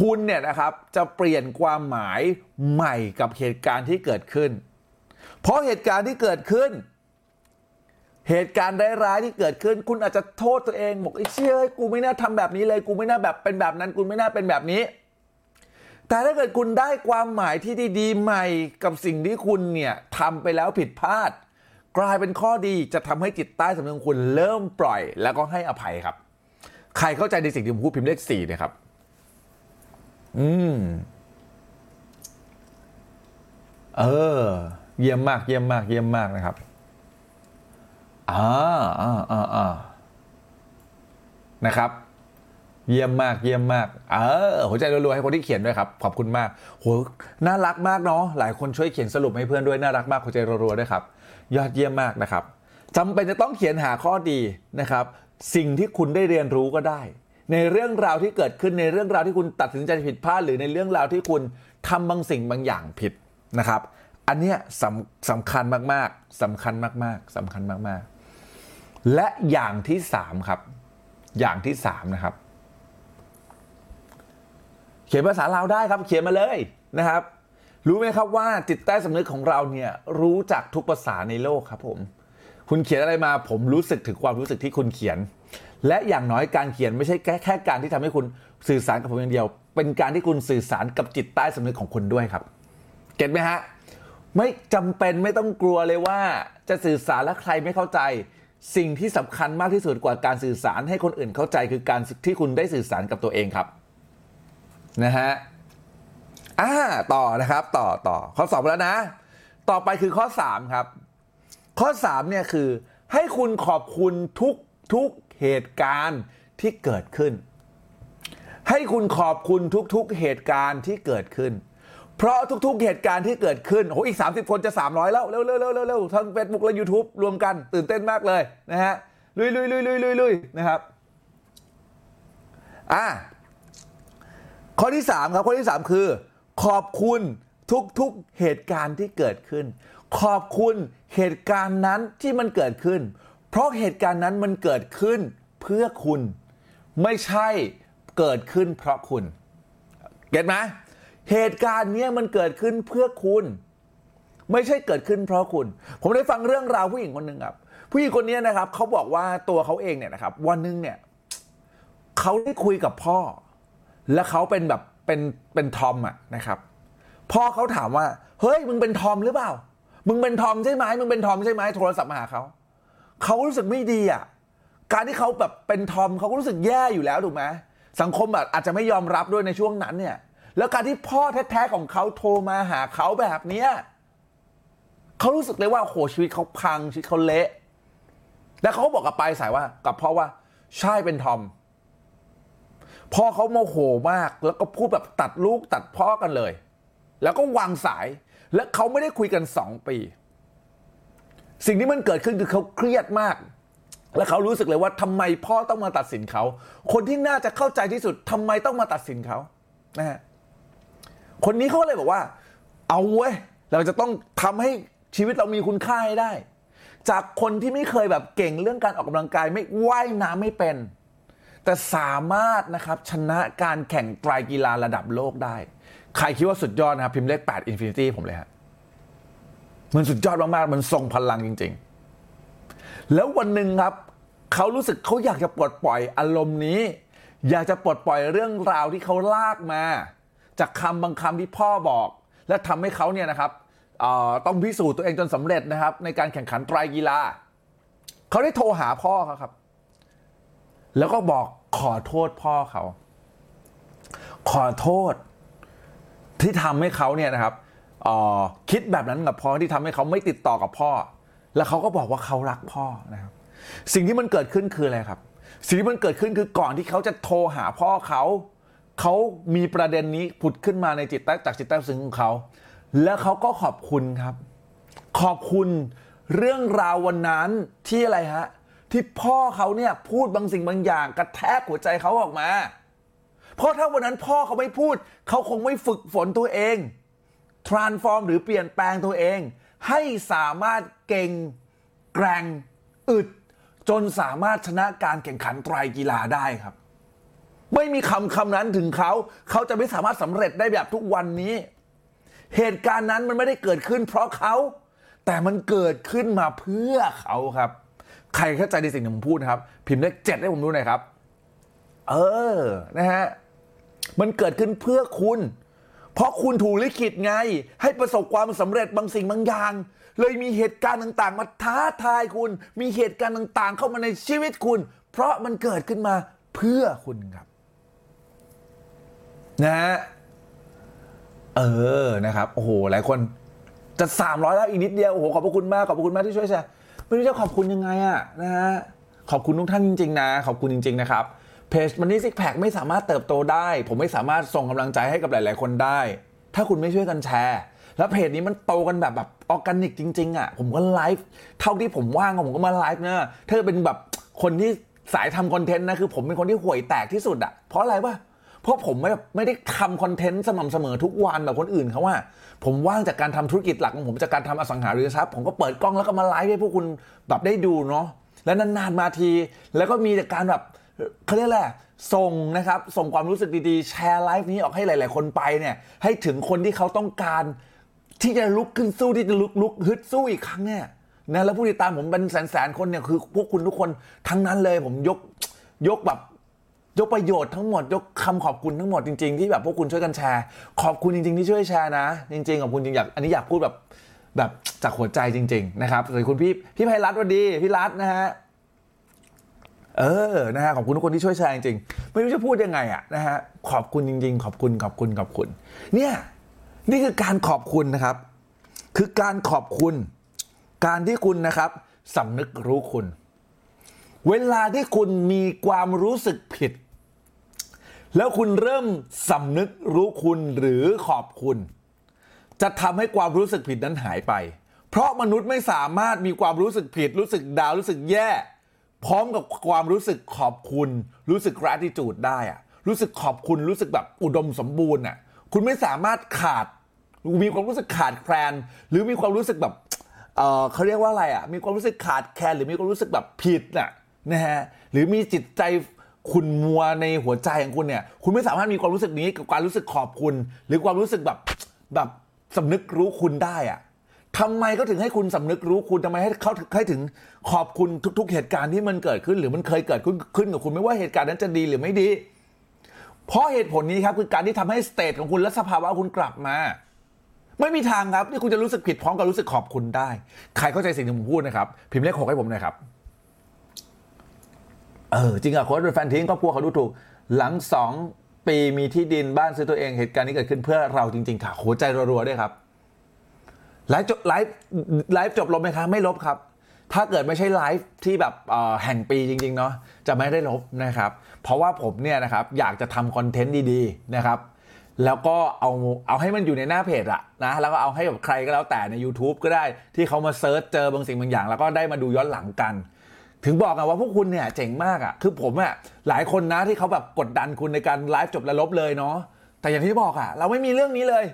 คุณเนี่ยนะครับจะเปลี่ยนความหมายใหม่กับเหตุการณ์ที่เกิดขึ้น เพราะเหตุการณ์ที่เกิดขึ้น เหตุการณ์ร้ายๆที่เกิดขึ้น คุณอาจจะโทษตัวเองบอกไอ้เชี่ยกูไม่น่าทำแบบนี้เลยกูไม่น่าแบบเป็นแบบนั้นกูไม่น่าเป็นแบบนี้ แต่ถ้าเกิดคุณได้ความหมายที่ดีๆใหม่กับสิ่งที่คุณเนี่ยทำไปแล้วผิดพลาด กลายเป็นข้อดีจะทำให้จิตใต้สำนึกคุณเริ่มปล่อย แล้วก็ให้อภัยครับ ใครเข้าใจในสิ่งที่ผมพูดพิมพ์เลขสี่เนี่ยครับ อืม เออ เยี่ยมมาก เยี่ยมมาก เยี่ยมมากนะครับอ่าอ่าอ่าอ่านะครับ เยี่ยมมาก เยี่ยมมาก เออ หัวใจรัวๆให้คนที่เขียนด้วยครับ ขอบคุณมากโหน่ารักมากเนาะ หลายคนช่วยเขียนสรุปให้เพื่อนด้วย น่ารักมาก หัวใจรัวๆด้วยครับ ยอดเยี่ยมมากนะครับจำเป็นจะต้องเขียนหาข้อดีนะครับ สิ่งที่คุณได้เรียนรู้ก็ได้ ในเรื่องราวที่เกิดขึ้นในเรื่องราวที่คุณตัดสินใจผิดพลาดหรือในเรื่องราวที่คุณทำบางสิ่งบางอย่างผิดนะครับ อันเนี้ยสำสำคัญมากๆสำคัญมากๆสำคัญมากๆ และอย่างที่สามครับ อย่างที่สามนะครับ เขียนภาษาลาวได้ครับ เขียนมาเลยนะครับ รู้ไหมครับว่าจิตใต้สำนึกของเราเนี่ยรู้จักทุกภาษาในโลกครับผม คุณเขียนอะไรมาผมรู้สึกถึงความรู้สึกที่คุณเขียน และอย่างน้อยการเขียนไม่ใช่แค่แค่การที่ทำให้คุณสื่อสารกับผมอย่างเดียว เป็นการที่คุณสื่อสารกับจิตใต้สำนึกของคุณด้วยครับ เก็ตไหมฮะ ไม่จำเป็นไม่ต้องกลัวเลยว่า จะสื่อสารแล้วใครไม่เข้าใจ สิ่งที่สำคัญมากที่สุดกว่าการสื่อสารให้คนอื่นเข้าใจคือการที่คุณได้สื่อสารกับตัวเองครับนะฮะอ่าต่อนะครับต่อต่อข้อสอบแล้วนะ ต่อไปคือข้อ 3 ครับ ข้อ3เนี่ยคือให้คุณขอบคุณทุกทุก เหตุการณ์ที่เกิดขึ้น ให้คุณขอบคุณทุกๆเหตุการณ์ที่เกิดขึ้น เพราะทุกๆเหตุการณ์ที่เกิดขึ้นโอ้อีก 30 คนจะ 300 แล้วเร็วเร็วเร็วเร็วเร็วทั้ง Facebook และ YouTube รวมกันตื่นเต้นมากเลยนะฮะลุยลุยลุยลุยลุยลุยนะครับอะข้อที่ 3 ครับข้อที่ 3 คือ ขอบคุณทุกๆเหตุการณ์ที่เกิดขึ้น ขอบคุณเหตุการณ์นั้นที่มันเกิดขึ้น เพราะเหตุการณ์นั้นมันเกิดขึ้นเพื่อคุณ ไม่ใช่เกิดขึ้นเพราะคุณ เก็ตไหมเหตุการณ์เนี้ยมันเกิดขึ้นเพื่อคุณ ไม่ใช่เกิดขึ้นเพราะคุณ ผมได้ฟังเรื่องราวผู้หญิงคนหนึ่งครับ ผู้หญิงคนนี้นะครับเขาบอกว่าตัวเขาเองเนี่ยนะครับ วันหนึงเนี่ยเขาได้คุยกับพ่อ และเขาเป็นแบบเป็นเป็นทอมอะนะครับ พ่อเขาถามว่า เฮ้ยมึงเป็นทอมหรือเปล่า มึงเป็นทอมใช่ไหมมึงเป็นทอมใช่ไหมโทรศัพท์มาหาเขา เขารู้สึกไม่ดีอะการที่เขาแบบเป็นทอมเขาก็รู้สึกแย่อยู่แล้วถูกไหมสังคมแบบอาจจะไม่ยอมรับด้วยในช่วงนั้นเนี่ย แล้วการที่พ่อแท้ๆของเขาโทรมาหาเขาแบบเนี้ยเขารู้สึกเลยว่าโหชีวิตเขาพังชีวิตเขาเละ แล้วเขาก็บอกกับปลายสายว่า กับพ่อว่าใช่เป็นทอมพ่อเขาโมโหมาก แล้วก็พูดแบบตัดลูกตัดพ่อกันเลย แล้วก็วางสาย และเขาไม่ได้คุยกันสองปี สิ่งที่มันเกิดขึ้นคือเขาเครียดมาก และเขารู้สึกเลยว่าทำไมพ่อต้องมาตัดสินเขา คนที่น่าจะเข้าใจที่สุดทำไมต้องมาตัดสินเขานะฮะคนนี้เขาเลยบอกว่า เอาเว้ยเราจะต้องทำให้ชีวิตเรามีคุณค่าให้ได้ จากคนที่ไม่เคยแบบเก่งเรื่องการออกกำลังกายไม่ว่ายน้ำไม่เป็น แต่สามารถนะครับชนะการแข่งไตรกีฬาระดับโลกได้ ใครคิดว่าสุดยอดนะครับ พิมพ์เลข8 Infinity ผมเลยฮะ มันสุดยอดมากๆ มันทรงพลังจริง ๆ แล้ววันหนึ่งครับ เขารู้สึกเขาอยากจะปลดปล่อยอารมณ์นี้ อยากจะปลดปล่อยเรื่องราวที่เขาลากมา จากคำบางคำที่พ่อบอก และทำให้เขาเนี่ยนะครับต้องพิสูจน์ตัวเองจนสำเร็จนะครับ ในการแข่งขันไตรกีฬา เขาได้โทรหาพ่อเขาครับ แล้วก็บอกขอโทษพ่อเขา ขอโทษ ที่ทำให้เขาเนี่ยนะครับ คิดแบบนั้นกับพ่อที่ทำให้เขาไม่ติดต่อกับพ่อ แล้วเขาก็บอกว่าเขารักพ่อนะครับ สิ่งที่มันเกิดขึ้นคืออะไรครับ สิ่งที่มันเกิดขึ้นคือก่อนที่เขาจะโทรหาพ่อเขาเขามีประเด็นนี้ผุดขึ้นมาในจิตใต้จากจิตใต้ซึ้งของเขา แล้วเขาก็ขอบคุณครับ ขอบคุณเรื่องราววันนั้นที่อะไรฮะที่พ่อเขาเนี่ยพูดบางสิ่งบางอย่างกระแทกหัวใจเขาออกมา เพราะถ้าวันนั้นพ่อเขาไม่พูด เขาคงไม่ฝึกฝนตัวเอง transform หรือเปลี่ยนแปลงตัวเอง ให้สามารถเก่งแกร่งอึด จนสามารถชนะการแข่งขันไตรกีฬาได้ครับ ไม่มีคำคำนั้นถึงเขา เขาจะไม่สามารถสำเร็จได้แบบทุกวันนี้ เหตุการณ์นั้นมันไม่ได้เกิดขึ้น เพราะเขา แต่มันเกิดขึ้นมาเพื่อเขาครับ ใครเข้าใจในสิ่งที่ผมพูดนะครับ พิมพ์เลขเจ็ดให้ผมดูหน่อยครับ เออนะฮะมันเกิดขึ้นเพื่อคุณ เพราะคุณถูกลิขิตไง ให้ประสบความสำเร็จบางสิ่งบางอย่าง เลยมีเหตุการณ์ต่างๆ มาท้าทายคุณ มีเหตุการณ์ต่างๆ เข้ามาในชีวิตคุณ เพราะมันเกิดขึ้นมาเพื่อคุณครับ นะฮะเออนะครับโอ้โหหลายคนจะ300แล้วอีกนิดเดียวโอ้โหขอบพระคุณมากขอบพระคุณมากที่ช่วยแชร์ไม่รู้จะขอบคุณยังไงอะนะฮะขอบคุณทุกท่านจริง ๆ นะ ขอบคุณจริง ๆ นะครับ เพจมันนี่ซิกแพคไม่สามารถเติบโตได้ ผมไม่สามารถส่งกำลังใจให้กับหลาย ๆ คนได้ ถ้าคุณไม่ช่วยกันแชร์ แล้วเพจนี้มันโตกันแบบแบบออร์แกนิกจริง ๆอะผมก็ไลฟ์เท่าที่ผมว่างผมก็มาไลฟ์นะถ้าเป็นแบบคนที่สายทำคอนเทนต์นะคือผมเป็นคนที่ห่วยแตกที่สุดอะเพราะอะไรวะเพราะผมไม่ไม่ได้ทำคอนเทนต์สม่ำเสมอทุกวันแบบคนอื่นเขาว่า ผมว่างจากการทำธุรกิจหลักของผมจากการทำอสังหาริมทรัพย์ผมก็เปิดกล้องแล้วก็มาไลฟ์ให้พวกคุณแบบได้ดูเนาะแล้วนานๆมาที แล้วก็มีแต่การแบบ เขาเรียกแหละส่งนะครับ ส่งความรู้สึกดีๆ แชร์ไลฟ์นี้ออกให้หลาย ๆ คนไปเนี่ยให้ถึงคนที่เขาต้องการ ที่จะลุกขึ้นสู้ที่จะลุกลุกฮึดสู้อีกครั้งเนี่ยนะแล้วผู้ติดตามผมเป็นแสนๆคนเนี่ยคือพวกคุณทุกคนทั้งนั้นเลยผมยกยกแบบยกประโยชน์ทั้งหมดยกคำขอบคุณทั้งหมดจริงๆที่แบบพวกคุณช่วยกันแชร์ ขอบคุณจริง ๆ ที่ช่วยแชร์นะ จริงๆขอบคุณจริงอยากอันนี้อยากพูดแบบแบบจากหัวใจจริง ๆ นะครับสวัสดีคุณพี่พี่ไพรัตน์สวัสดีพี่รัตน์นะฮะ เออ นะฮะ ขอบคุณทุกคนที่ช่วยแชร์จริงๆ ไม่รู้จะพูดยังไงอะนะฮะ ขอบคุณจริง ๆ ขอบคุณ ขอบคุณ ขอบคุณ เนี่ย นี่คือการขอบคุณนะครับ คือการขอบคุณ การที่คุณนะครับสำนึกรู้คุณ เวลาที่คุณมีความรู้สึกผิด แล้วคุณเริ่มสำนึกรู้คุณหรือขอบคุณ จะทำให้ความรู้สึกผิดนั้นหายไป เพราะมนุษย์ไม่สามารถมีความรู้สึกผิด รู้สึกดาว รู้สึกแย่ พร้อมกับความรู้สึกขอบคุณ รู้สึก gratitude ได้อะรู้สึกขอบคุณรู้สึกแบบอุดมสมบูรณ์อะคุณไม่สามารถขาด มีความรู้สึกขาดแคลนหรือมีความรู้สึกแบบเออเขาเรียกว่าอะไรอะมีความรู้สึกขาดแคลนหรือมีความรู้สึกแบบผิดน่ะนะฮะหรือมีจิตใจขุนมัวในหัวใจของคุณเนี่ย คุณไม่สามารถมีความรู้สึกนี้กับความรู้สึกขอบคุณ หรือความรู้สึกแบบแบบสำนึกรู้คุณได้อะ ทำไมเขาถึงให้คุณสำนึกรู้คุณทำไมให้เขาให้ถึงขอบคุณทุก ๆ เหตุการณ์ที่มันเกิดขึ้น หรือมันเคยเกิดขึ้นขึ้นกับคุณไม่ว่าเหตุการณ์นั้นจะดีหรือไม่ดี เพราะเหตุผลนี้ครับคือการที่ทำให้สเตทของคุณและสภาวะคุณกลับมา ไม่มีทางครับที่คุณจะรู้สึกผิดพร้อมกับรู้สึกขอบคุณได้ ใครเข้าใจสิ่งที่ผมพูดนะครับ พิมพ์เลขหกให้ผมหน่อยครับเออจริงอะโค้ชเป็นแฟนทิ้งครอบครัวเขาดูถูกหลังสองปีมีที่ดินบ้านซื้อตัวเองเหตุการณ์นี้เกิดขึ้นเพื่อเราจริงๆค่ะหัวใจรัวๆด้วยครับ ไลฟ์จบไลฟ์ไลฟ์จบลบไหมครับไม่ลบครับ ถ้าเกิดไม่ใช่ไลฟ์ที่แบบแห่งปีจริงๆเนาะจะไม่ได้ลบนะครับ เพราะว่าผมเนี่ยนะครับอยากจะทำคอนเทนต์ดีๆนะครับแล้วก็เอาเอาให้มันอยู่ในหน้าเพจอะนะแล้วก็เอาให้กับใครก็แล้วแต่ใน YouTube ก็ได้ที่เขามา search เจอบางสิ่งบางอย่าง แล้วก็ได้มาดูย้อนหลังกัน ถึงบอกอะว่าพวกคุณเนี่ยเจ๋งมากอะคือผมอะหลายคนนะที่เขาแบบกดดันคุณในการไลฟ์จบแล้วลบเลยเนาะแต่อย่างที่บอกอะเราไม่มีเรื่องนี้เลย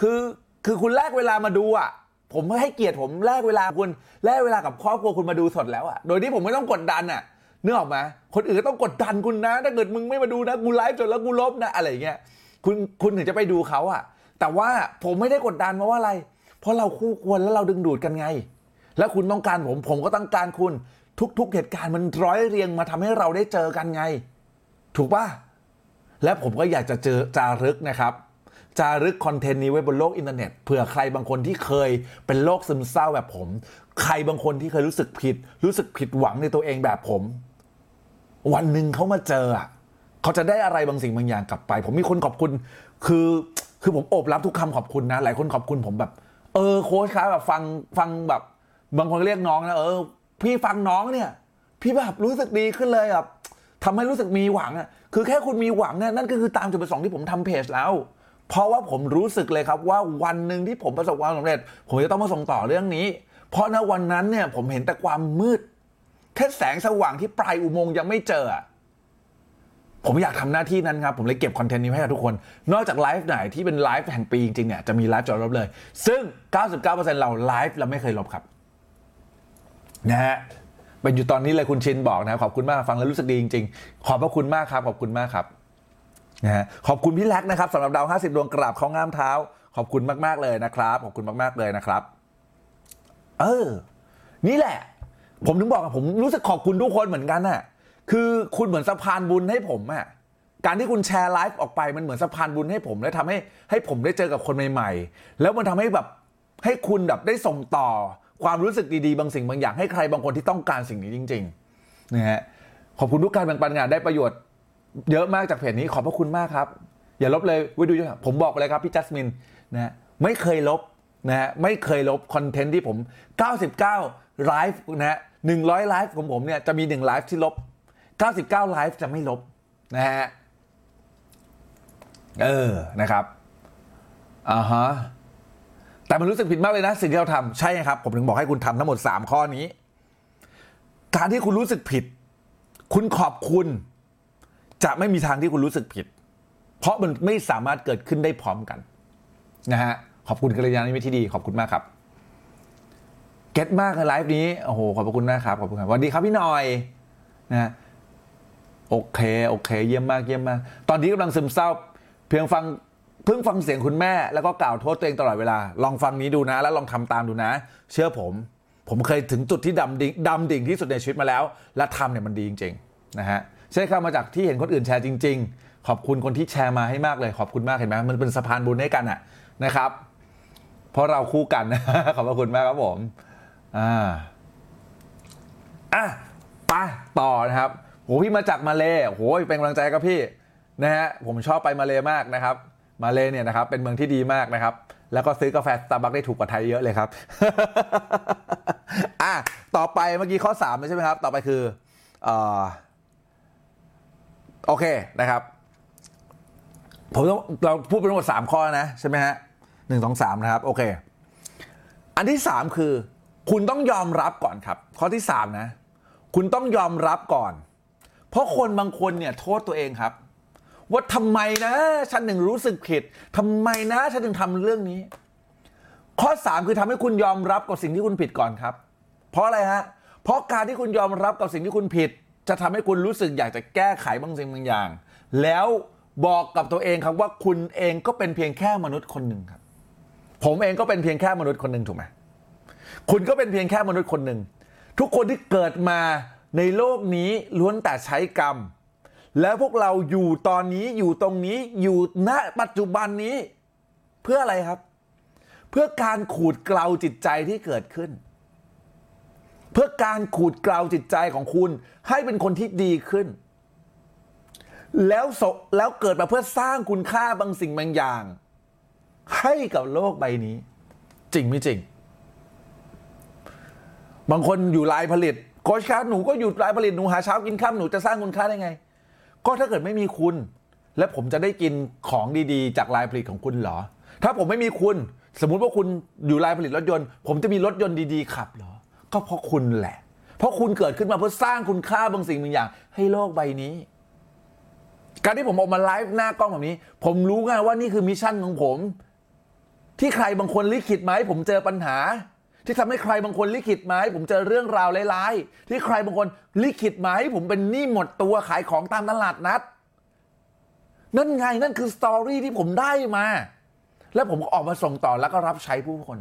คือ คือคุณแลกเวลามาดูอะ ผมให้เกียรติผมแลกเวลาคุณแลกเวลากับครอบครัวคุณมาดูสดแล้วอะ โดยที่ผมไม่ต้องกดดันอะนึกออกไหมคนอื่นก็ต้องกดดันคุณนะ ถ้าเกิดมึงไม่มาดูนะกูไลฟ์จบแล้วกูลบนะอะไรเงี้ยคุณคุณถึงจะไปดูเขาอะ แต่ว่าผมไม่ได้กดดันเพราะว่าอะไร เพราะเราคู่ควรแล้วเราดึงดูดกันไง แล้วคุณต้องการผมผมก็ต้องการคุณทุก ๆ เหตุการณ์มันร้อยเรียงมาทำให้เราได้เจอกันไง ถูกป่ะและผมก็อยากจะเจอจารึกนะครับ จารึกคอนเทนต์นี้ไว้บนโลกอินเทอร์เน็ตเผื่อใครบางคนที่เคยเป็นโรคซึมเศร้าแบบผม ใครบางคนที่เคยรู้สึกผิด รู้สึกผิดหวังในตัวเองแบบผม วันหนึ่งเขามาเจอเขาจะได้อะไรบางสิ่งบางอย่างกลับไป ผมมีคนขอบคุณ คือคือผมโอบรับทุกคำขอบคุณนะ หลายคนขอบคุณผมแบบ เออโค้ชครับแบบฟังฟังแบบ บางคนเรียกน้องนะเออ พี่ฟังน้องเนี่ย พี่แบบรู้สึกดีขึ้นเลยแบบทำให้รู้สึกมีหวังอะคือแค่คุณมีหวังเนี่ยนั่นก็คือตามจุดประสงค์ที่ผมทำเพจแล้ว เพราะว่าผมรู้สึกเลยครับว่าวันหนึ่งที่ผมประสบความสำเร็จ ผมจะต้องมาส่งต่อเรื่องนี้ เพราะณวันนั้นเนี่ยผมเห็นแต่ความมืดแค่แสงสว่างที่ปลายอุโมงค์ยังไม่เจอ ผมอยากทำหน้าที่นั้นครับ ผมเลยเก็บคอนเทนต์นี้ให้กับทุกคน นอกจากไลฟ์ไหนที่เป็นไลฟ์แห่งปีจริงๆเนี่ยจะมีไลฟ์จอดลบเลย ซึ่ง 99%เราไลฟ์เราไม่เคยลบครับนะฮะเป็นอยู่ตอนนี้เลยคุณชินบอกนะครับขอบคุณมากฟังแล้วรู้สึกดีจริง ๆ ขอบพระคุณมากครับขอบคุณมากครับ นะฮะขอบคุณพี่แล็กนะครับสำหรับดาว 50 ดวงกราบเขาง่ามเท้า ขอบคุณมากๆเลยนะครับ ขอบคุณมากๆเลยนะครับ เออ นี่แหละ ผมถึงบอกผมรู้สึกขอบคุณทุกคนเหมือนกันน่ะ คือคุณเหมือนสะพานบุญให้ผมอะการที่คุณแชร์ไลฟ์ออกไปมันเหมือนสะพานบุญให้ผมและทำให้ให้ผมได้เจอกับคนใหม่ๆ แล้วมันทำให้แบบให้คุณแบบได้ส่งต่อความรู้สึกดีๆ บางสิ่งบางอย่างให้ใครบางคนที่ต้องการสิ่งนี้จริงๆนะฮะขอบคุณทุกการแบ่งปันงานได้ประโยชน์ เยอะมากจากเพจนี้ขอบพระคุณมากครับ อย่าลบเลยไว้ดูผมบอกไปเลยครับพี่จัสมินนะไม่เคยลบนะฮะไม่เคยลบคอนเทนต์ที่ผม 99ไลฟ์นะฮะ100ไลฟ์ของผมเนี่ยจะมี1ไลฟ์ที่ลบ 99ไลฟ์จะไม่ลบนะฮะเออนะครับอ่าฮะแต่มันรู้สึกผิดมากเลยนะ สิ่งที่เราทำใช่ครับ ผมถึงบอกให้คุณทำทั้งหมด 3 ข้อนี้การที่คุณรู้สึกผิด คุณขอบคุณ จะไม่มีทางที่คุณรู้สึกผิด เพราะมันไม่สามารถเกิดขึ้นได้พร้อมกันนะฮะขอบคุณกัลยาณมิตรที่ดีขอบคุณมากครับเก็ตมากในไลฟ์นี้โอ้โหขอบพระคุณนะครับขอบคุณครับสวัสดีครับพี่หน่อยนะฮะโอเคโอเค เยี่ยมมากเยี่ยมมาก ตอนนี้กำลังซึมเศร้า เพียงฟังเพิ่งฟังเสียงคุณแม่ แล้วก็กล่าวโทษตัวเองตลอดเวลา ลองฟังนี้ดูนะ แล้วลองทำตามดูนะ เชื่อผม ผมเคยถึงจุดที่ดำดิ่งดำดิ่งที่สุดในชีวิตมาแล้ว และทำเนี่ยมันดีจริงๆนะฮะ ใช่ครับมาจากที่เห็นคนอื่นแชร์จริง ๆ ขอบคุณคนที่แชร์มาให้มากเลย ขอบคุณมากเห็นไหมมันเป็นสะพานบุญให้กันอะนะครับ เพราะเราคู่กันขอบพระคุณมากครับผมอ่าอะไปต่อนะครับโหพี่มาจากมาเลโหเป็นกำลังใจครับพี่นะฮะผมชอบไปมาเลมากนะครับ มาเลเนี่ยนะครับเป็นเมืองที่ดีมากนะครับ แล้วก็ซื้อกาแฟสตาร์บัคได้ถูกกว่าไทยเยอะเลยครับอะต่อไปเมื่อกี้ข้อ3ใช่ไหมครับ ต่อไปคืออ่อ โอเคนะครับ ผมต้องเราพูดไปทั้งหมด 3 ข้อนะใช่ไหมฮะหนึ่งสองสามนะครับ โอเค อันที่ 3 คือ คุณต้องยอมรับก่อนครับ ข้อที่ 3 นะ คุณต้องยอมรับก่อน เพราะคนบางคนเนี่ยโทษตัวเองครับ ว่าทำไมนะ ฉันถึงรู้สึกผิดทำไมนะ ฉันถึงทำเรื่องนี้ ข้อ 3 คือทำให้คุณยอมรับกับสิ่งที่คุณผิดก่อนครับ เพราะอะไรฮะเพราะการที่คุณยอมรับกับสิ่งที่คุณผิด จะทำให้คุณรู้สึกอยากจะแก้ไขบางสิ่งบางอย่าง แล้วบอกกับตัวเองครับว่าคุณเองก็เป็นเพียงแค่มนุษย์คนหนึ่งครับ ผมเองก็เป็นเพียงแค่มนุษย์คนหนึ่งถูกไหมคุณก็เป็นเพียงแค่มนุษย์คนหนึ่งทุกคนที่เกิดมาในโลกนี้ล้วนแต่ใช้กรรม แล้วพวกเราอยู่ตอนนี้อยู่ตรงนี้อยู่ณปัจจุบันนี้ เพื่ออะไรครับ เพื่อการขูดเกลาจิตใจที่เกิดขึ้น พื่อการขูดกลาวจิตใจของคุณให้เป็นคนที่ดีขึ้น แล้วแล้วเกิดมาเพื่อสร้างคุณค่าบางสิ่งบางอย่าง ให้กับโลกใบนี้ จริงไม่จริง บางคนอยู่รายผลิตโค้ชครับหนูก็อยู่รายผลิตหนูหาเช้ากินข้ามหนูจะสร้างคุณค่าได้ไง ก็ถ้าเกิดไม่มีคุณ และผมจะได้กินของดีๆ จากไลน์ผลิตของคุณเหรอ ถ้าผมไม่มีคุณ สมมุติว่าคุณอยู่ไลน์ผลิตรถยนต์ ผมจะมีรถยนต์ดีๆขับเหรอ ก็เพราะคุณแหละ เพราะคุณเกิดขึ้นมาเพื่อสร้างคุณค่าบางสิ่งบางอย่าง ให้โลกใบนี้ การที่ผมออกมาไลฟ์หน้ากล้องแบบนี้ ผมรู้ไงว่านี่คือ mission ของผม ที่ใครบางคนลิขิตมาให้ผมเจอปัญหา ที่ทำให้ใครบางคนลิขิตมาให้ผมเจอเรื่องราวร้ายๆที่ใครบางคนลิขิตมาให้ผมเป็นหนี้หมดตัวขายของตามตลาดนัดนั่นไงนั่นคือสตอรี่ที่ผมได้มา แล้วผมออกมาส่งต่อแล้วก็รับใช้ผู้คน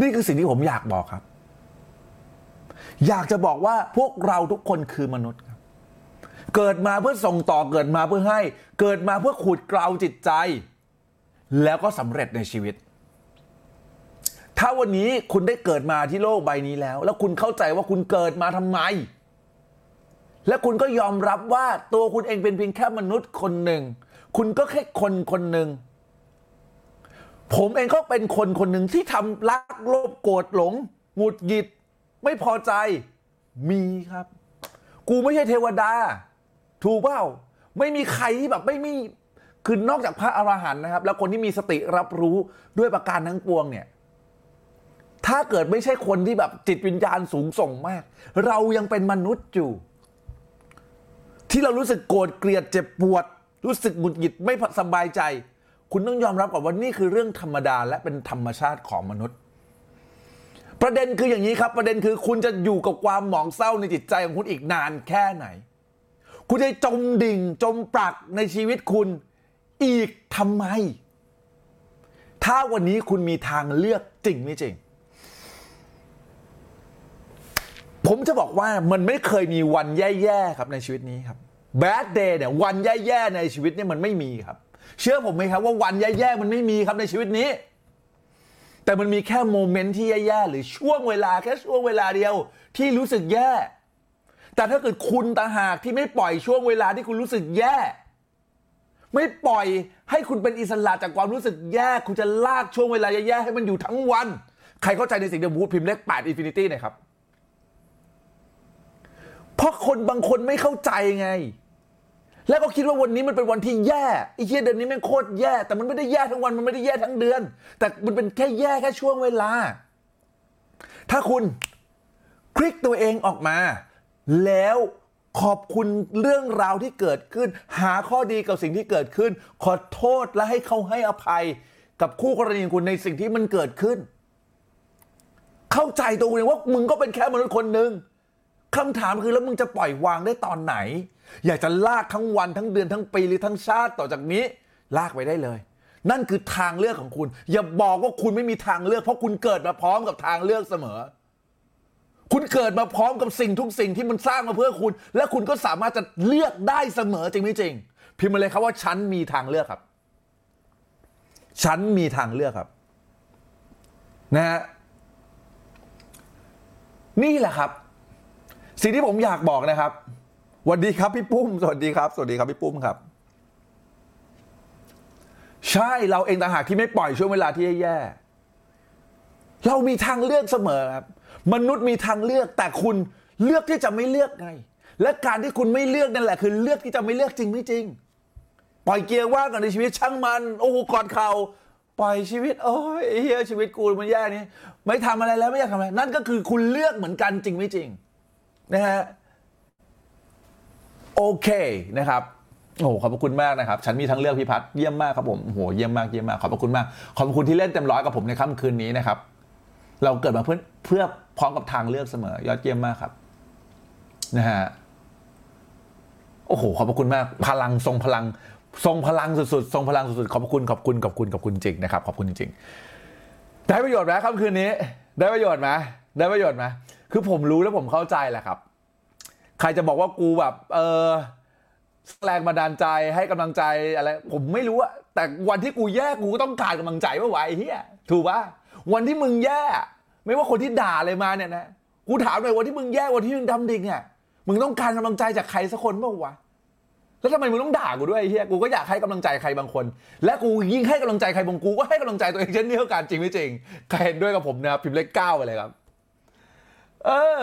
นี่คือสิ่งที่ผมอยากบอกครับ อยากจะบอกว่าพวกเราทุกคนคือมนุษย์ครับ เกิดมาเพื่อส่งต่อเกิดมาเพื่อให้ เกิดมาเพื่อขูดเกลาจิตใจ แล้วก็สำเร็จในชีวิต ถ้าวันนี้คุณได้เกิดมาที่โลกใบนี้แล้ว แล้วคุณเข้าใจว่าคุณเกิดมาทำไม และคุณก็ยอมรับว่าตัวคุณเองเป็นเพียงแค่มนุษย์คนหนึ่ง คุณก็แค่คนคนหนึ่ง ผมเองก็เป็นคนคนหนึ่งที่ทำรักโลภโกรธหลงหงุดหงิด ไม่พอใจมีครับ กูไม่ใช่เทวดา ถูกเปล่าไม่มีใครที่แบบไม่มีคือนอกจากพระอรหันต์นะครับ แล้วคนที่มีสติรับรู้ด้วยประการทั้งปวงเนี่ย ถ้าเกิดไม่ใช่คนที่แบบจิตวิญญาณสูงส่งมาก เรายังเป็นมนุษย์อยู่ ที่เรารู้สึกโกรธเกลียดเจ็บปวด รู้สึกหงุดหงิดไม่สบายใจ คุณต้องยอมรับก่อนว่านี่คือเรื่องธรรมดาและเป็นธรรมชาติของมนุษย์ ประเด็นคืออย่างนี้ครับ ประเด็นคือคุณจะอยู่กับความหมองเศร้าในจิตใจของคุณอีกนานแค่ไหน คุณจะจมดิ่งจมปลักในชีวิตคุณอีกทำไม ถ้าวันนี้คุณมีทางเลือกจริงไม่จริง ผมจะบอกว่ามันไม่เคยมีวันแย่ๆครับในชีวิตนี้ครับ bad day เนี่ยวันแย่ๆในชีวิตเนี่ยมันไม่มีครับ เชื่อผมไหมครับว่าวันแย่ๆมันไม่มีครับในชีวิตนี้ แต่มันมีแค่โมเมนต์ที่แย่ๆหรือช่วงเวลาแค่ช่วงเวลาเดียวที่รู้สึกแย่ แต่ถ้าเกิดคุณต่างหากที่ไม่ปล่อยช่วงเวลาที่คุณรู้สึกแย่ ไม่ปล่อยให้คุณเป็นอิสระจากความรู้สึกแย่ คุณจะลากช่วงเวลาแย่ๆให้มันอยู่ทั้งวัน ใครเข้าใจในสิ่งที่บูธพิมพ์เลข8 Infinity หน่อยครับ เพราะคนบางคนไม่เข้าใจไง แล้วก็คิดว่าวันนี้มันเป็นวันที่แย่ไอ้เหี้ยเดือนนี้แม่งโคตรแย่ แต่มันไม่ได้แย่ทั้งวันมันไม่ได้แย่ทั้งเดือน แต่มันเป็นแค่แย่แค่ช่วงเวลา ถ้าคุณคลิกตัวเองออกมา แล้วขอบคุณเรื่องราวที่เกิดขึ้น หาข้อดีกับสิ่งที่เกิดขึ้น ขอโทษและให้เขาให้อภัยกับคู่กรณีของคุณในสิ่งที่มันเกิดขึ้น เข้าใจตัวเองว่ามึงก็เป็นแค่มนุษย์คนหนึ่งคำถามคือแล้วมึงจะปล่อยวางได้ตอนไหน อยากจะลากทั้งวันทั้งเดือนทั้งปีหรือทั้งชาติต่อจากนี้ ลากไปได้เลย นั่นคือทางเลือกของคุณ อย่าบอกว่าคุณไม่มีทางเลือก เพราะคุณเกิดมาพร้อมกับทางเลือกเสมอ คุณเกิดมาพร้อมกับสิ่งทุกสิ่งที่มันสร้างมาเพื่อคุณ และคุณก็สามารถจะเลือกได้เสมอจริงไม่จริง พิมพ์มาเลยครับว่าฉันมีทางเลือกครับ ฉันมีทางเลือกครับ นะฮะนี่แหละครับ สิ่งที่ผมอยากบอกนะครับ วัสดีครับพี่ปุ้ม สวัสดีครับ สวัสดีครับพี่ปุ้มครับ ใช่เราเองต่างหากที่ไม่ปล่อยช่วงเวลาที่แย่ๆเรามีทางเลือกเสมอครับ มนุษย์มีทางเลือกแต่คุณเลือกที่จะไม่เลือกไง และการที่คุณไม่เลือกนั่นแหละ คือเลือกที่จะไม่เลือกจริงไม่จริง ปล่อยเกียร์ว่างกันในชีวิตช่างมัน โอ้โหกอดเขา่าปล่อยชีวิต โอ้ยเฮียชีวิตกูมันแย่นี้ไม่ทำอะไรแล้วไม่อยากทำอะไรนั่นก็คือคุณเลือกเหมือนกันจริงไม่จริง นะฮะ โอเคนะครับโอ้โหขอบพระคุณมากนะครับ ฉันมีทั้งเลือกพี่พัฒน์เยี่ยมมากครับผมโอ้โหเยี่ยมมากเยี่ยมมาก ขอบพระคุณมาก ขอบพระคุณที่เล่นเต็มร้อยกับผมในค่ำคืนนี้นะครับ เราเกิดมาเพื่อเพื่อพร้อมกับทางเลือกเสมอ ยอดเยี่ยมมากครับ นะฮะโอ้โหขอบพระคุณมาก พลังทรงพลัง ทรงพลังสุดๆทรงพลังสุดๆขอบพระคุณขอบคุณขอบคุณขอบคุณจริงนะครับขอบคุณจริงๆได้ประโยชน์ไหมค่ำคืนนี้ ได้ประโยชน์ไหมได้ประโยชน์ไหมคือผมรู้แล้วผมเข้าใจแหละครับ ใครจะบอกว่ากูแบบเออแรงบันดาลใจให้กำลังใจอะไรผมไม่รู้อะแต่วันที่กูแย่กูก็ต้องการกำลังใจว่าไหวเฮียถูกปะวันที่มึงแย่ ไม่ว่าคนที่ด่าเลยมาเนี่ยนะกูถามหน่อยวันที่มึงแย่วันที่มึงดำดิ่งเนี่ยมึงต้องการกำลังใจจากใครสักคนเปล่าวะแล้วทำไมมึงต้องด่ากูด้วยเฮียกูก็อยากให้กำลังใจใครบางคน และกูยิ่งให้กำลังใจใครบางกูก็ให้กำลังใจตัวเองเช่นเดียวกันจริงไม่จริงใครเห็นด้วยกับผมนะพิมพ์เลขเก้าไปเลยครับ เออ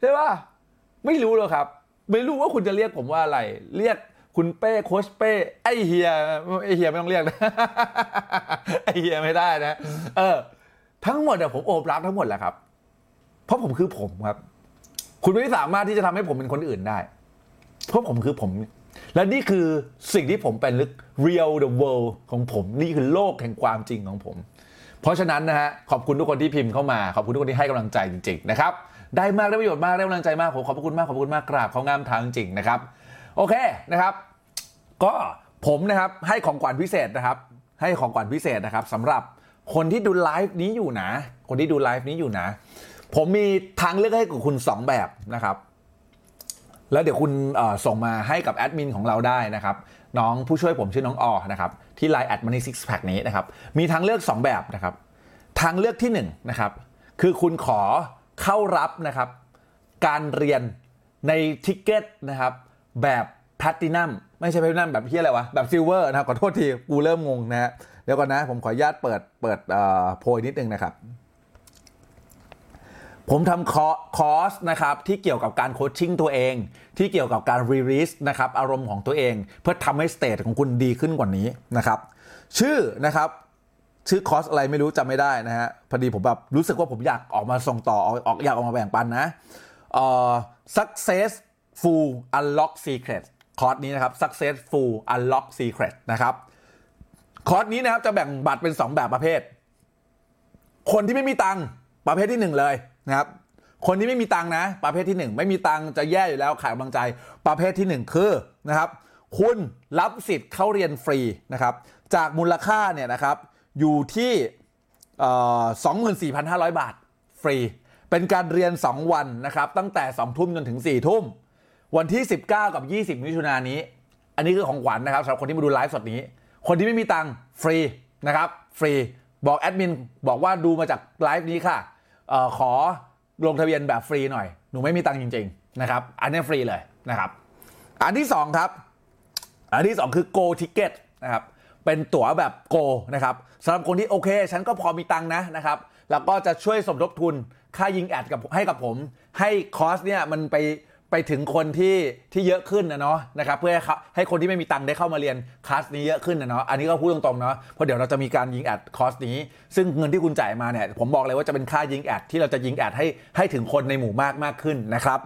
ใช่ป่ะ ไม่รู้เลยครับ ไม่รู้ว่าคุณจะเรียกผมว่าอะไร เรียกคุณเป้โคชเป้ไอเฮียไอเฮียไม่ต้องเรียกนะไอเฮียไม่ได้นะ เออ ทั้งหมดอะผมโอบรับทั้งหมดแหละครับ เพราะผมคือผมครับ คุณไม่สามารถที่จะทำให้ผมเป็นคนอื่นได้ เพราะผมคือผม และนี่คือสิ่งที่ผมเป็นลึก real the world ของผมนี่คือโลกแห่งความจริงของผม เพราะฉะนั้นนะฮะขอบคุณทุกคนที่พิมพ์เข้ามา ขอบคุณทุกคนที่ให้กำลังใจจริง ๆ นะครับ ได้มากได้ประโยชน์มากได้กำลังใจมากผมขอบคุณมากขอบคุณมากกราบเขางามทางจริงนะครับ โอเคนะครับ ก็ผมนะครับให้ของขวัญพิเศษนะครับ ให้ของขวัญพิเศษนะครับสำหรับคนที่ดูไลฟ์นี้อยู่นะ คนที่ดูไลฟ์นี้อยู่นะ ผมมีทางเลือกให้กับคุณ 2 แบบนะครับแล้วเดี๋ยวคุณส่งมาให้กับแอดมินของเราได้นะครับ น้องผู้ช่วยผมชื่อน้องออนะครับ ที่ Line @moneysixpack นี้นะครับ มีทางเลือก 2 แบบนะครับ ทางเลือกที่1นะครับ คือคุณขอ เข้ารับนะครับ การเรียนใน ticket นะครับ แบบแพลตินัมไม่ใช่แพลตินัมแบบที่อะไรวะ แบบ silver นะครับ ขอโทษที กูเริ่มงงนะฮะเดี๋ยวก่อนนะ ผมขออนุญาตเปิดเปิดโพยนิดนึงนะครับ ผมทำคอร์สนะครับ ที่เกี่ยวกับการ coaching ตัวเอง ที่เกี่ยวกับการ release นะครับ อารมณ์ของตัวเอง เพื่อทำให้ state ของคุณดีขึ้นกว่านี้นะครับ ชื่อนะครับ ชื่อคอร์สอะไรไม่รู้จำไม่ได้นะฮะพอดีผมแบบรู้สึกว่าผมอยากออกมาส่งต่อออกอยากออกมาแบ่งปันนะเอ่อ successful unlock secret คอร์สนี้นะครับ successful unlock secret นะครับคอร์สนี้นะครับจะแบ่งบัตรเป็น 2 แบบประเภท คนที่ไม่มีตังค์ประเภทที่ 1 เลยนะครับคนที่ไม่มีตังค์นะ ประเภทที่ 1 ไม่มีตังค์จะแย่อยู่แล้วขายกำลังใจ ประเภทที่ 1 คือนะครับ คุณรับสิทธิ์เข้าเรียนฟรีนะครับ จากมูลค่าเนี่ยนะครับ อยู่ที่เอ่อ24,500 บาทฟรี เป็นการเรียน 2 วันนะครับ ตั้งแต่ 2 ทุ่มจนถึง 4 ทุ่ม วันที่ 19 กับ 20 มิถุนายนนี้ อันนี้คือของขวัญนะครับสำหรับคนที่มาดูไลฟ์สดนี้ คนที่ไม่มีตังค์ฟรีนะครับฟรีบอกแอดมินบอกว่าดูมาจากไลฟ์นี้ค่ะออขอลงทะเบียนแบบฟรีหน่อย หนูไม่มีตังค์จริง ๆ นะครับ อันนี้ฟรีเลยนะครับ อันที่ 2 ครับ อันที่ 2 คือ Go Ticket นะครับ เป็นตั๋วแบบโกนะครับสำหรับคนที่โอเค ฉันก็พอมีตังค์นะนะครับแล้วก็จะช่วยสมทบทุนค่ายิงแอดกับให้กับผม ให้คอร์สเนี่ยมันไปไปถึงคนที่ที่เยอะขึ้นนะเนาะนะครับเพื่อให้ให้คนที่ไม่มีตังค์ได้เข้ามาเรียนคลาสนี้เยอะขึ้นนะเนาะอันนี้ก็พูดตรงๆเนาะเพราะเดี๋ยวเราจะมีการยิงแอดคอร์สนี้ ซึ่งเงินที่คุณจ่ายมาเนี่ยผมบอกเลยว่าจะเป็นค่ายิงแอดที่เราจะยิงแอดให้ให้ถึงคนในหมู่มากมากขึ้นนะครับ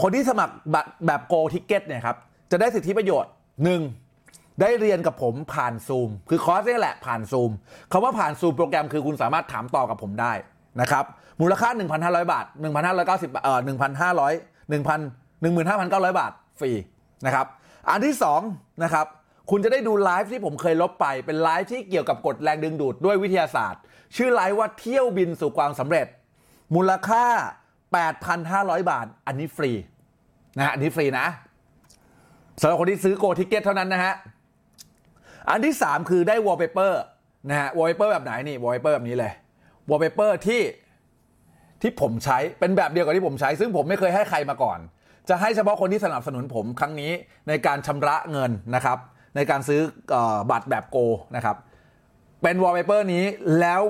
คนที่สมัครบัตรแบบ gold ticket เนี่ยครับจะได้สิทธิประโยชน์หนึ่ง ได้เรียนกับผมผ่านซูมคือคอร์สนี่แหละผ่านซูมคำว่าผ่านซูมโปรแกรมคือคุณสามารถถามต่อกับผมได้นะครับมูลค่า 1,500 บาท 1,590บาทเอ่อ1,500 1,000 15,900 บาทฟรีนะครับอันที่2นะครับคุณจะได้ดูไลฟ์ที่ผมเคยลบไปเป็นไลฟ์ที่เกี่ยวกับกฎแรงดึงดูดด้วยวิทยาศาสตร์ ชื่อไลฟ์ว่าเที่ยวบินสู่ความสำเร็จ มูลค่า 8,500 บาท อันนี้ฟรีนะฮะอันนี้ฟรีนะสำหรับคนที่ซื้อ gold ticket เท่านั้นนะฮะ อันที่ 3 คือได้วอลเปเปอร์นะฮะวอลเปเปอร์แบบไหนนี่วอลเปเปอร์แบบนี้เลยวอลเปเปอร์ที่ที่ผมใช้เป็นแบบเดียวกับที่ผมใช้ ซึ่งผมไม่เคยให้ใครมาก่อน จะให้เฉพาะคนที่สนับสนุนผมครั้งนี้ในการชำระเงินนะครับ ในการซื้อเออบัตรแบบโกนะครับ เป็นวอลเปเปอร์นี้แล้ว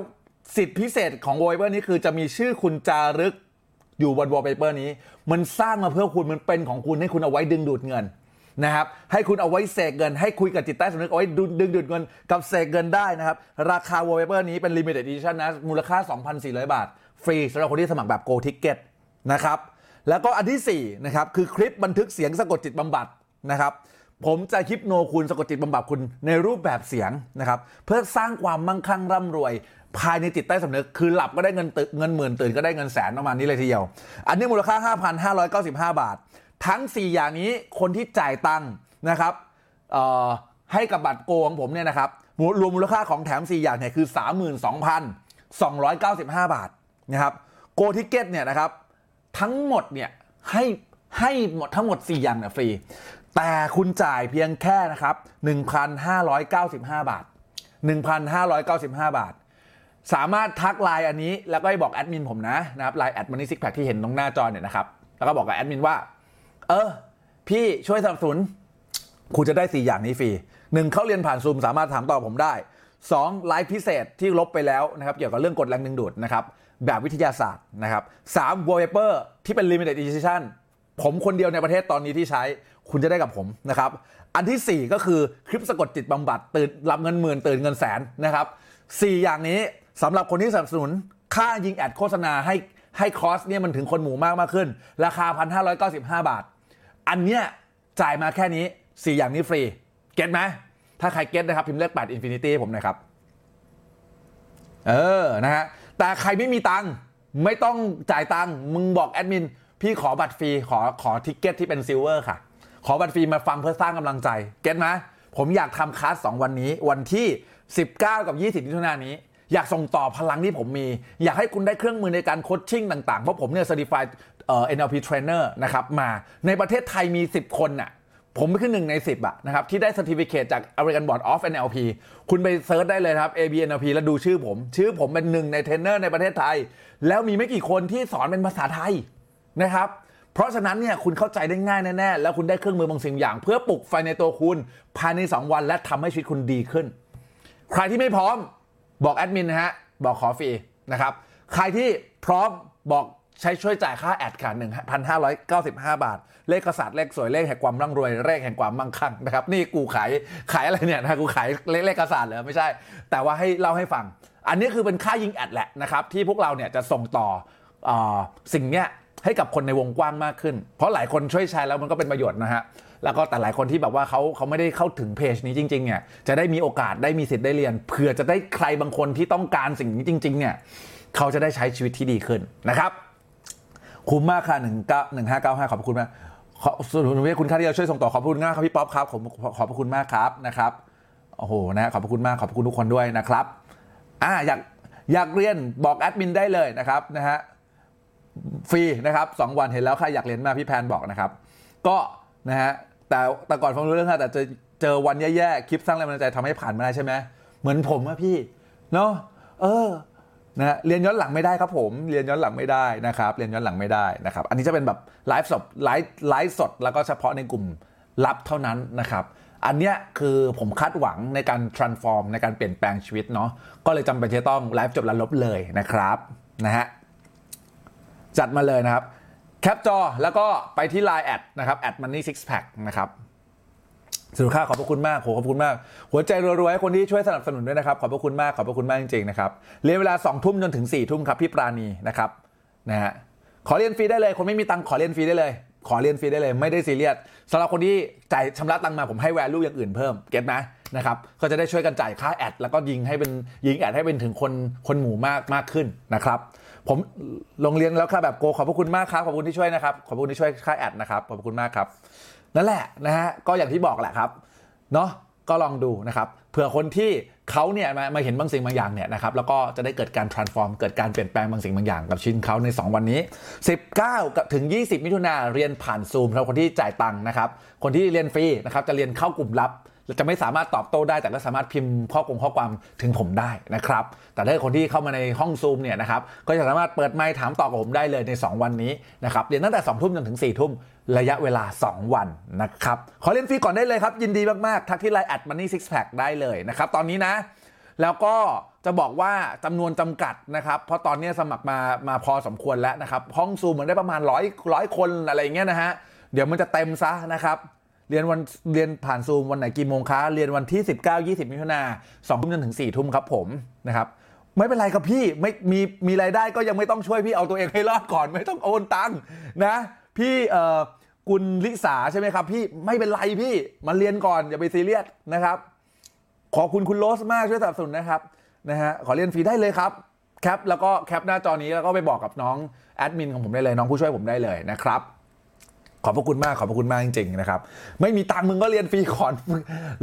สิทธิพิเศษของวอลเปเปอร์นี้คือจะมีชื่อคุณจารึกอยู่บนวอลเปเปอร์นี้ มันสร้างมาเพื่อคุณมันเป็นของคุณให้คุณเอาไว้ดึงดูดเงิน นะครับให้คุณเอาไว้เสกเงิน ให้คุยกับจิตใต้สำนึกเอาไว้ดึงดึงดูดเงินกับเสกเงินได้นะครับ ราคาวอลเปเปอร์นี้เป็น limited edition นะมูลค่า 2,400 บาท ฟรีสำหรับคนที่สมัครแบบ gold ticket นะครับแล้วก็อันที่4นะครับคือคลิปบันทึกเสียงสะกดจิตบำบัดนะครับผมจะ hypno คุณสะกดจิตบำบัดคุณในรูปแบบเสียงนะครับเพื่อสร้างความมั่งคั่งร่ำรวย ภายในจิตใต้สำนึก คือหลับก็ได้เงินตึเงินหมื่นตื่นก็ได้เงินแสนประมาณนี้เลยทีเดียว อันนี้มูลค่า 5,595 บาท ทั้ง 4 อย่างนี้คนที่จ่ายตังค์นะครับให้กับบัตรโกของผมเนี่ยนะครับรวมมูลค่าของแถม 4 อย่างเนี่ยคือ 32,295 บาทนะครับโกทิเก็ตเนี่ยนะครับทั้งหมดเนี่ยให้ให้หมดทั้งหมด 4 อย่างเนี่ยฟรี แต่คุณจ่ายเพียงแค่นะครับ 1,595 บาท 1,595 บาท สามารถทักไลน์อันนี้แล้วก็ให้บอกแอดมินผมนะนะครับไลน์ @moneysixpack ที่เห็นตรงหน้าจอเนี่ยนะครับแล้วก็บอกกับแอดมินว่า เออ พี่ช่วยสนับสนุนคุณจะได้ 4 อย่างนี้ฟรีหนึ่งเข้าเรียนผ่านซูมสามารถถามตอบผมได้ 2. ไลฟ์พิเศษที่ลบไปแล้วนะครับเกี่ยวกับเรื่องกฎแรงดึงดูดนะครับแบบวิทยาศาสตร์นะครับ3 wallpaper ที่เป็น limited edition ผมคนเดียวในประเทศตอนนี้ที่ใช้คุณจะได้กับผมนะครับ อันทีสี่4 ก็คือคลิปสะกดจิตบำบัดตื่นรับเงินหมื่นตื่นเงินแสนนะครับ4อย่างนี้สำหรับคนที่สนับสนุน ค่ายิงแอดโฆษณาให้ให้คอร์สเนี่ยมันถึงคนหมู่มากมากขึ้น ราคา 1,595 บาท อันเนี้ยจ่ายมาแค่นี้ 4 อย่างนี้ฟรี get ไหม ถ้าใคร get นะครับ พิมพ์เลข8 Infinity ให้ผมหน่อยครับ เออ นะฮะ แต่ใครไม่มีตังค์ไม่ต้องจ่ายตังค์มึงบอกแอดมิน พี่ขอบัตรฟรี ขอขอ ticket ที่เป็น silver ค่ะ ขอบัตรฟรีมาฟังเพื่อสร้างกำลังใจ get ไหมผมอยากทำคลาส2วันนี้ วันที่ 19 กับ 20มิถุนายนนี้ อยากส่งต่อพลังที่ผมมี อยากให้คุณได้เครื่องมือในการ coaching ต่างๆ เพราะผมเนี่ย certified เอ่อ NLP trainer นะครับมาในประเทศไทยมี 10 คนน่ะผมไม่ขึ้นหนึ่งใน 10อะนะครับที่ได้ certificate จาก American Board of NLP คุณไป search ได้เลยครับ ABNLP แล้วดูชื่อผม ชื่อผมเป็นหนึ่งในเทรนเนอร์ในประเทศไทย แล้วมีไม่กี่คนที่สอนเป็นภาษาไทยนะครับเพราะฉะนั้นเนี่ยคุณเข้าใจได้ง่ายแน่ๆแล้วคุณได้เครื่องมือบางสิ่งอย่าง เพื่อปลุกไฟในตัวคุณภายใน 2 วันและทำให้ชีวิตคุณดีขึ้น ใครที่ไม่พร้อม บอกแอดมินนะฮะ บอกขอฟรีนะครับ ใครที่พร้อมบอกใช้ช่วยจ่ายค่าแอดค่ะ1,595 บาท เลขกษัตริย์เลขสวยเลขแห่งความร่ำรวย เลขแห่งความมั่งคั่งนะครับ นี่กูขายขายอะไรเนี่ยนะกูขายเลขเลขกษัตริย์เหรอไม่ใช่ แต่ว่าให้เล่าให้ฟัง อันนี้คือเป็นค่ายิงแอดแหละนะครับ ที่พวกเราเนี่ยจะส่งต่อออสิ่งเนี้ยให้กับคนในวงกว้างมากขึ้น เพราะหลายคนช่วยแชร์แล้วมันก็เป็นประโยชน์นะฮะ แล้วก็แต่หลายคนที่แบบว่าเขาเขาไม่ได้เข้าถึงเพจนี้จริงๆเนี่ยจะได้มีโอกาสได้มีสิทธิ์ได้เรียนเผื่อจะได้ใครบางคนที่ต้องการสิ่งนี้จริง ๆ เนี่ยเขาจะได้ใช้ชีวิตที่ดีขึ้นนะครับคุ้มมากค่ะหนึ่งเก้าหนึ่งห้าเก้าห้าขอบคุณมากขอส่วนหนุนคุณค่าที่เราช่วยส่งต่อขอบคุณมากครับพี่ป๊อปครับผมขอขอบคุณมากครับนะครับโอ้โหนะขอบคุณมากขอบคุณทุกคนด้วยนะครับอ่าอยากอยากเรียนบอกแอดมินได้เลยนะครับนะฮะฟรีนะครับสองวันเห็นแล้วใครอยากเรียนมากพี่แพนบอกนะครับ ก็นะฮะ แต่แต่ก่อนฟังรู้เรื่องค่ะแต่เจอเจอวันแย่ๆคลิปสร้างแรงบันดาลใจทำให้ผ่านมาได้ใช่ไหมเหมือนผมอะพี่เนาะเออนะฮะเรียนย้อนหลังไม่ได้ครับผม เรียนย้อนหลังไม่ได้นะครับ เรียนย้อนหลังไม่ได้นะครับ อันนี้จะเป็นแบบไลฟ์สดไลฟ์ไลฟ์สดแล้วก็เฉพาะในกลุ่มลับเท่านั้นนะครับ อันเนี้ยคือผมคาดหวังในการ transform ในการเปลี่ยนแปลงชีวิตเนาะก็เลยจำเป็นจะต้องไลฟ์จบแล้วลบเลยนะครับนะฮะจัดมาเลยนะครับ แคปจอแล้วก็ไปที่ Line แอดนะครับแอด Money Sixpack นะครับสุดค่าขอบพระคุณมากโหขอบคุณมาก หัวใจรัวๆให้คนที่ช่วยสนับสนุนด้วยนะครับ ขอบพระคุณมากขอบพระคุณมากจริงๆนะครับเรียนเวลา2ทุ่มจนถึง4ทุ่มครับพี่ปราณีนะครับนะฮะขอเรียนฟรีได้เลย คนไม่มีตังค์ขอเรียนฟรีได้เลย ขอเรียนฟรีได้เลย ไม่ได้ซีเรียสสำหรับคนที่จ่ายชำระตังค์มาผมให้แวลูอย่างอื่นเพิ่มเก็ตไหมนะครับก็จะได้ช่วยกันจ่ายค่าแอดแล้วก็ยิงให้เป็นยิงแอดให้เป็นถึงคนคนหมู่มากมากขึ้นนะครับ ผมลงเรียนแล้วค่ะแบบโกขอบพระคุณมากครับ ขอบคุณที่ช่วยนะครับ ขอบคุณที่ช่วยค่าแอดนะครับ ขอบคุณมากครับ นั่นแหละนะฮะ ก็อย่างที่บอกแหละครับ เนาะก็ลองดูนะครับ เผื่อคนที่เขาเนี่ยมามาเห็นบางสิ่งบางอย่างเนี่ยนะครับ แล้วก็จะได้เกิดการ transform เกิดการเปลี่ยนแปลงบางสิ่งบางอย่างกับชิ้นเขาใน 2 วันนี้ 19กับถึง 20 มิถุนาเรียนผ่านซูมสำหรับคนที่จ่ายตังค์นะครับ คนที่เรียนฟรีนะครับจะเรียนเข้ากลุ่มลับ จะไม่สามารถตอบโต้ได้ แต่ก็สามารถพิมพ์ข้อคงข้อความถึงผมได้นะครับ แต่ถ้าคนที่เข้ามาในห้องซูมเนี่ยนะครับก็จะสามารถเปิดไมค์ถามตอบกับผมได้เลยใน 2 วันนี้นะครับเรียนตั้งแต่2ทุ่มจนถึง4ทุ่มระยะเวลา 2 วันนะครับขอเรียนฟรีก่อนได้เลยครับยินดีมากๆทักที่ไลน์แอดมันนี่ซิกแพคได้เลยนะครับตอนนี้นะแล้วก็จะบอกว่าจำนวนจำกัดนะครับ เพราะตอนนี้สมัครมามาพอสมควรแล้วนะครับ ห้องซูมมันได้ประมาณร้อยร้อยคนอะไรเงี้ยนะฮะ เดี๋ยวมันจะเต็มซะนะครับ เรียนวันเรียนผ่านซูมวันไหนกี่โมงคะเรียนวันที่ 19 20 มิถุนาสองทุ่มจนถึง4ทุ่มครับผมนะครับไม่เป็นไรครับพี่ไม่มีมีรายได้ก็ยังไม่ต้องช่วยพี่เอาตัวเองให้รอดก่อนไม่ต้องโอนตังค์นะพี่เอ่อกุลลิสาใช่ไหมครับ พี่ไม่เป็นไรพี่มาเรียนก่อนอย่าไปซีเรียสนะครับ ขอบคุณคุณโรสมากช่วยสนับสนุนนะครับนะฮะขอเรียนฟรีได้เลยครับแคปแล้วก็แคปหน้าจอนี้แล้วก็ไปบอกกับน้องแอดมินของผมได้เลยน้องผู้ช่วยผมได้เลยนะครับ ขอบพระคุณมากขอบพระคุณมากจริงๆนะครับไม่มีตังค์มึงก็เรียนฟรีก่อน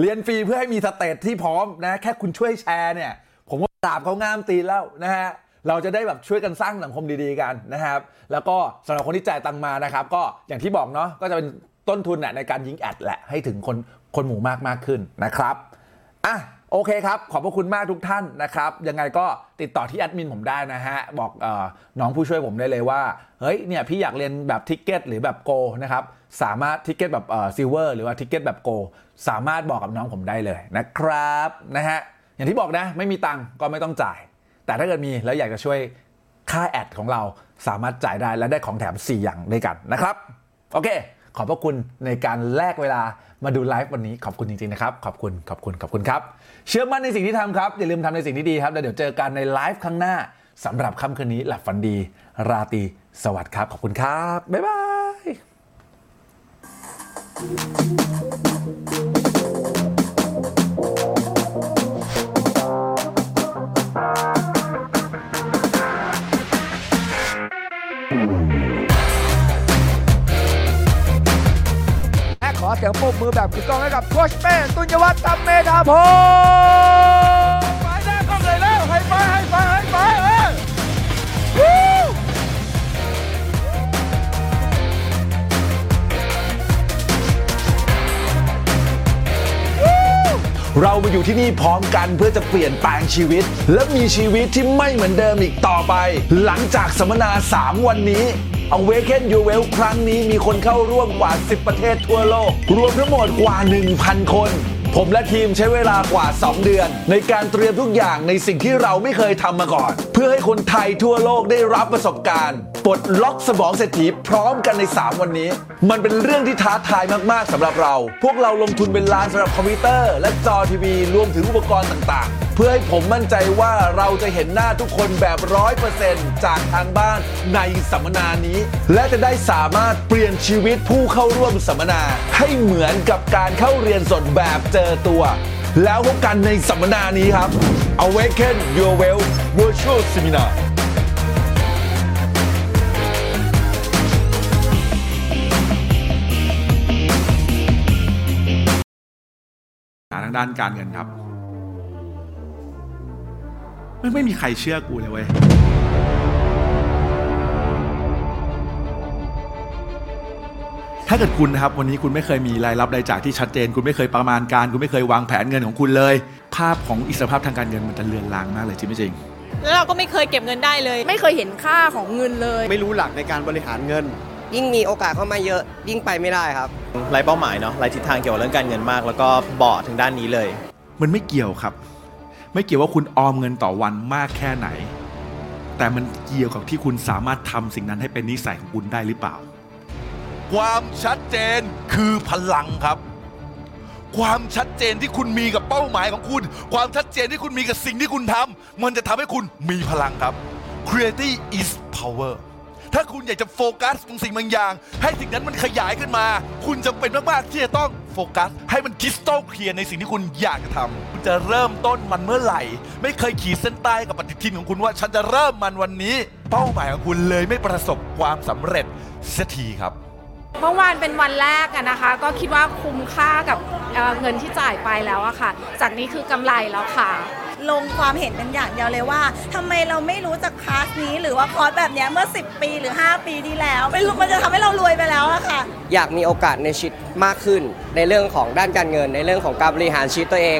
เรียนฟรีเพื่อให้มี state ที่พร้อมนะแค่คุณช่วยแชร์เนี่ย ผมก็กราบเท้างามๆทีแล้วนะฮะเราจะได้แบบช่วยกันสร้างสังคมดีๆกันนะครับ แล้วก็สำหรับคนที่จ่ายตังค์มานะครับ ก็อย่างที่บอกเนาะก็จะเป็นต้นทุนนะในการยิง ad แหละให้ถึงคนคนหมู่มากมากขึ้นนะครับอะ โอเคครับ ขอบพระคุณมากทุกท่านนะครับ ยังไงก็ติดต่อที่แอดมินผมได้นะฮะ บอกออน้องผู้ช่วยผมได้เลยว่า เฮ้ย เนี่ย พี่อยากเรียนแบบ ticket หรือแบบ gold นะครับ สามารถ ticket แบบ silver หรือว่า ticket แบบ gold สามารถบอกกับน้องผมได้เลยนะครับนะฮะ อย่างที่บอกนะ ไม่มีตังก็ไม่ต้องจ่าย แต่ถ้าเกิดมีแล้วอยากจะช่วยค่าแอดของเราสามารถจ่ายได้และได้ของแถม 4 อย่างด้วยกันนะครับ โอเค ขอบพระคุณในการแลกเวลามาดูไลฟ์วันนี้ขอบคุณจริงๆนะครับ ขอบคุณ ขอบคุณ ขอบคุณครับ เชื่อมั่นในสิ่งที่ทำครับ อย่าลืมทำในสิ่งที่ดีครับแล้วเดี๋ยวเจอกันในไลฟ์ครั้งหน้าสำหรับค่ำคืนนี้หลับฝันดี ราตรีสวัสดิ์ครับ ขอบคุณครับ บ๊ายบาย
อเสียงปรบมือแบบกึกก้องให้กับโคชเป้ตุนยวัฒน์ตัมเมธาพงศ์ไปหน้กล้องเลยแล้วให้ไปให้ไปให้ไปเออ
เรามาอยู่ที่นี่พร้อมกันเพื่อจะเปลี่ยนแปลงชีวิต และมีชีวิตที่ไม่เหมือนเดิมอีกต่อไป หลังจากสัมมนา 3 วันนี้ Awaken Your Well ครั้งนี้มีคนเข้าร่วมกว่า 10 ประเทศทั่วโลก รวมทั้งหมดกว่า 1,000 คน ผมและทีมใช้เวลากว่า 2 เดือน ในการเตรียมทุกอย่างในสิ่งที่เราไม่เคยทำมาก่อน เพื่อให้คนไทยทั่วโลกได้รับประสบการณ์ ปลดล็อกสมองเศรษฐีพร้อมกันใน 3 วันนี้ มันเป็นเรื่องที่ท้าทายมาก ๆสำหรับเรา พวกเราลงทุนเป็นล้านสำหรับคอมพิวเตอร์ และจอทีวีรวมถึงอุปกรณ์ต่างๆ เพื่อให้ผมมั่นใจว่าเราจะเห็นหน้าทุกคนแบบร้อยเปอร์เซ็นต์จากทางบ้านในสัมมนานี้ และจะได้สามารถเปลี่ยนชีวิตผู้เข้าร่วมสัมมนา ให้เหมือนกับการเข้าเรียนสดแบบเจอตัว แล้วพบกันในสัมมนานี้ครับ Awaken Your Well Virtual Seminar
ทางด้านการเงินครับไม่ไม่มีใครเชื่อกูเลยเว้ยถ้าเกิดคุณนะครับวันนี้คุณไม่เคยมีรายรับรายจ่ายที่ชัดเจน คุณไม่เคยประมาณการ คุณไม่เคยวางแผนเงินของคุณเลย ภาพของอิสรภาพทางการเงินมันจะเลือนลางมากเลยจริงไม่จริง
แล้วเราก็ไม่เคยเก็บเงินได้เลย
ไม่เคยเห็นค่าของเงินเลย
ไม่รู้หลักในการบริหารเงิน
ยิ่งมีโอกาสเข้ามาเยอะยิ่งไปไม่ได้ครับ
ไร้เป้าหมายเนาะไร้ทิศทางเกี่ยวกับเรื่องการเงินมาก แล้วก็เบาะถึงด้านนี้เลย
มันไม่เกี่ยวครับ ไม่เกี่ยวว่าคุณออมเงินต่อวันมากแค่ไหน แต่มันเกี่ยวกับที่คุณสามารถทำสิ่งนั้นให้เป็นนิสัยของคุณได้หรือเปล่า
ความชัดเจนคือพลังครับ ความชัดเจนที่คุณมีกับเป้าหมายของคุณ ความชัดเจนที่คุณมีกับสิ่งที่คุณทำมันจะทำให้คุณมีพลังครับ Creativity is power ถ้าคุณอยากจะโฟกัสบางสิ่งบางอย่าง ให้สิ่งนั้นมันขยายขึ้นมา คุณจำเป็นมากๆที่จะต้องโฟกัส ให้มันคริสตัลเคลียร์ในสิ่งที่คุณอยากจะทำคุณจะเริ่มต้นมันเมื่อไหร่ ไม่เคยขีดเส้นใต้กับปฏิทินของคุณว่า ฉันจะเริ่มมันวันนี้ เป้าหมายของคุณเลยไม่ประสบความสำเร็จสักทีครับ
เมื่อวานเป็นวันแรกอะนะคะ ก็คิดว่าคุ้มค่ากับเอ่อเงินที่จ่ายไปแล้วอะค่ะ จากนี้คือกำไรแล้วค่ะ
ลงความเห็นเป็นอย่างเดียวเลยว่าทำไมเราไม่รู้จักคลาสนี้หรือว่าคอร์สแบบเนี้ยเมื่อ 10 ปีหรือ 5 ปีที่แล้วไม่รู้มันจะทำให้เรารวยไปแล้วอะค่ะ
อยากมีโอกาสในชีวิตมากขึ้น ในเรื่องของด้านการเงิน ในเรื่องของการบริหารชีวิตตัวเอง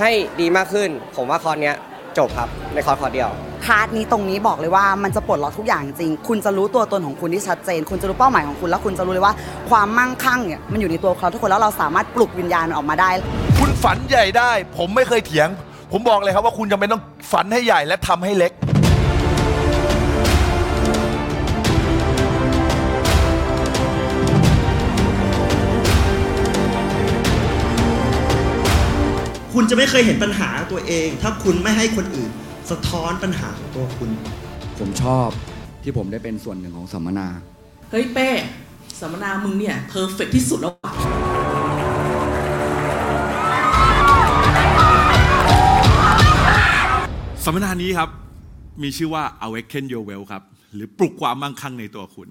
ให้ดีมากขึ้น ผมว่าคอร์สเนี้ย จบครับในคอร์สคอร์สเดียว
part นี้ตรงนี้บอกเลยว่ามันจะปลดล็อกทุกอย่างจริง คุณจะรู้ตัวตนของคุณที่ชัดเจน คุณจะรู้เป้าหมายของคุณ แล้วคุณจะรู้เลยว่าความมั่งคั่งเนี่ยมันอยู่ในตัวเราทุกคนแล้วเราสามารถปลุกวิญญาณมันออกมาได้
คุณฝันใหญ่ได้ ผมไม่เคยเถียง ผมบอกเลยครับว่าคุณจำเป็นต้องฝันให้ใหญ่และทำให้เล็ก
คุณจะไม่เคยเห็นปัญหาตัวเอง ถ้าคุณไม่ให้คนอื่น สะท้อนปัญหาของตัวคุณ
ผมชอบที่ผมได้เป็นส่วนหนึ่งของสัมมนา
เฮ้ยเป้สัมมนามึงเนี่ยเพอร์เฟกที่สุดแล้ว
สัมมนานี้ครับ มีชื่อว่า Awaken Your Wealth ครับ หรือปลุกความมั่งคั่งในตัวคุณ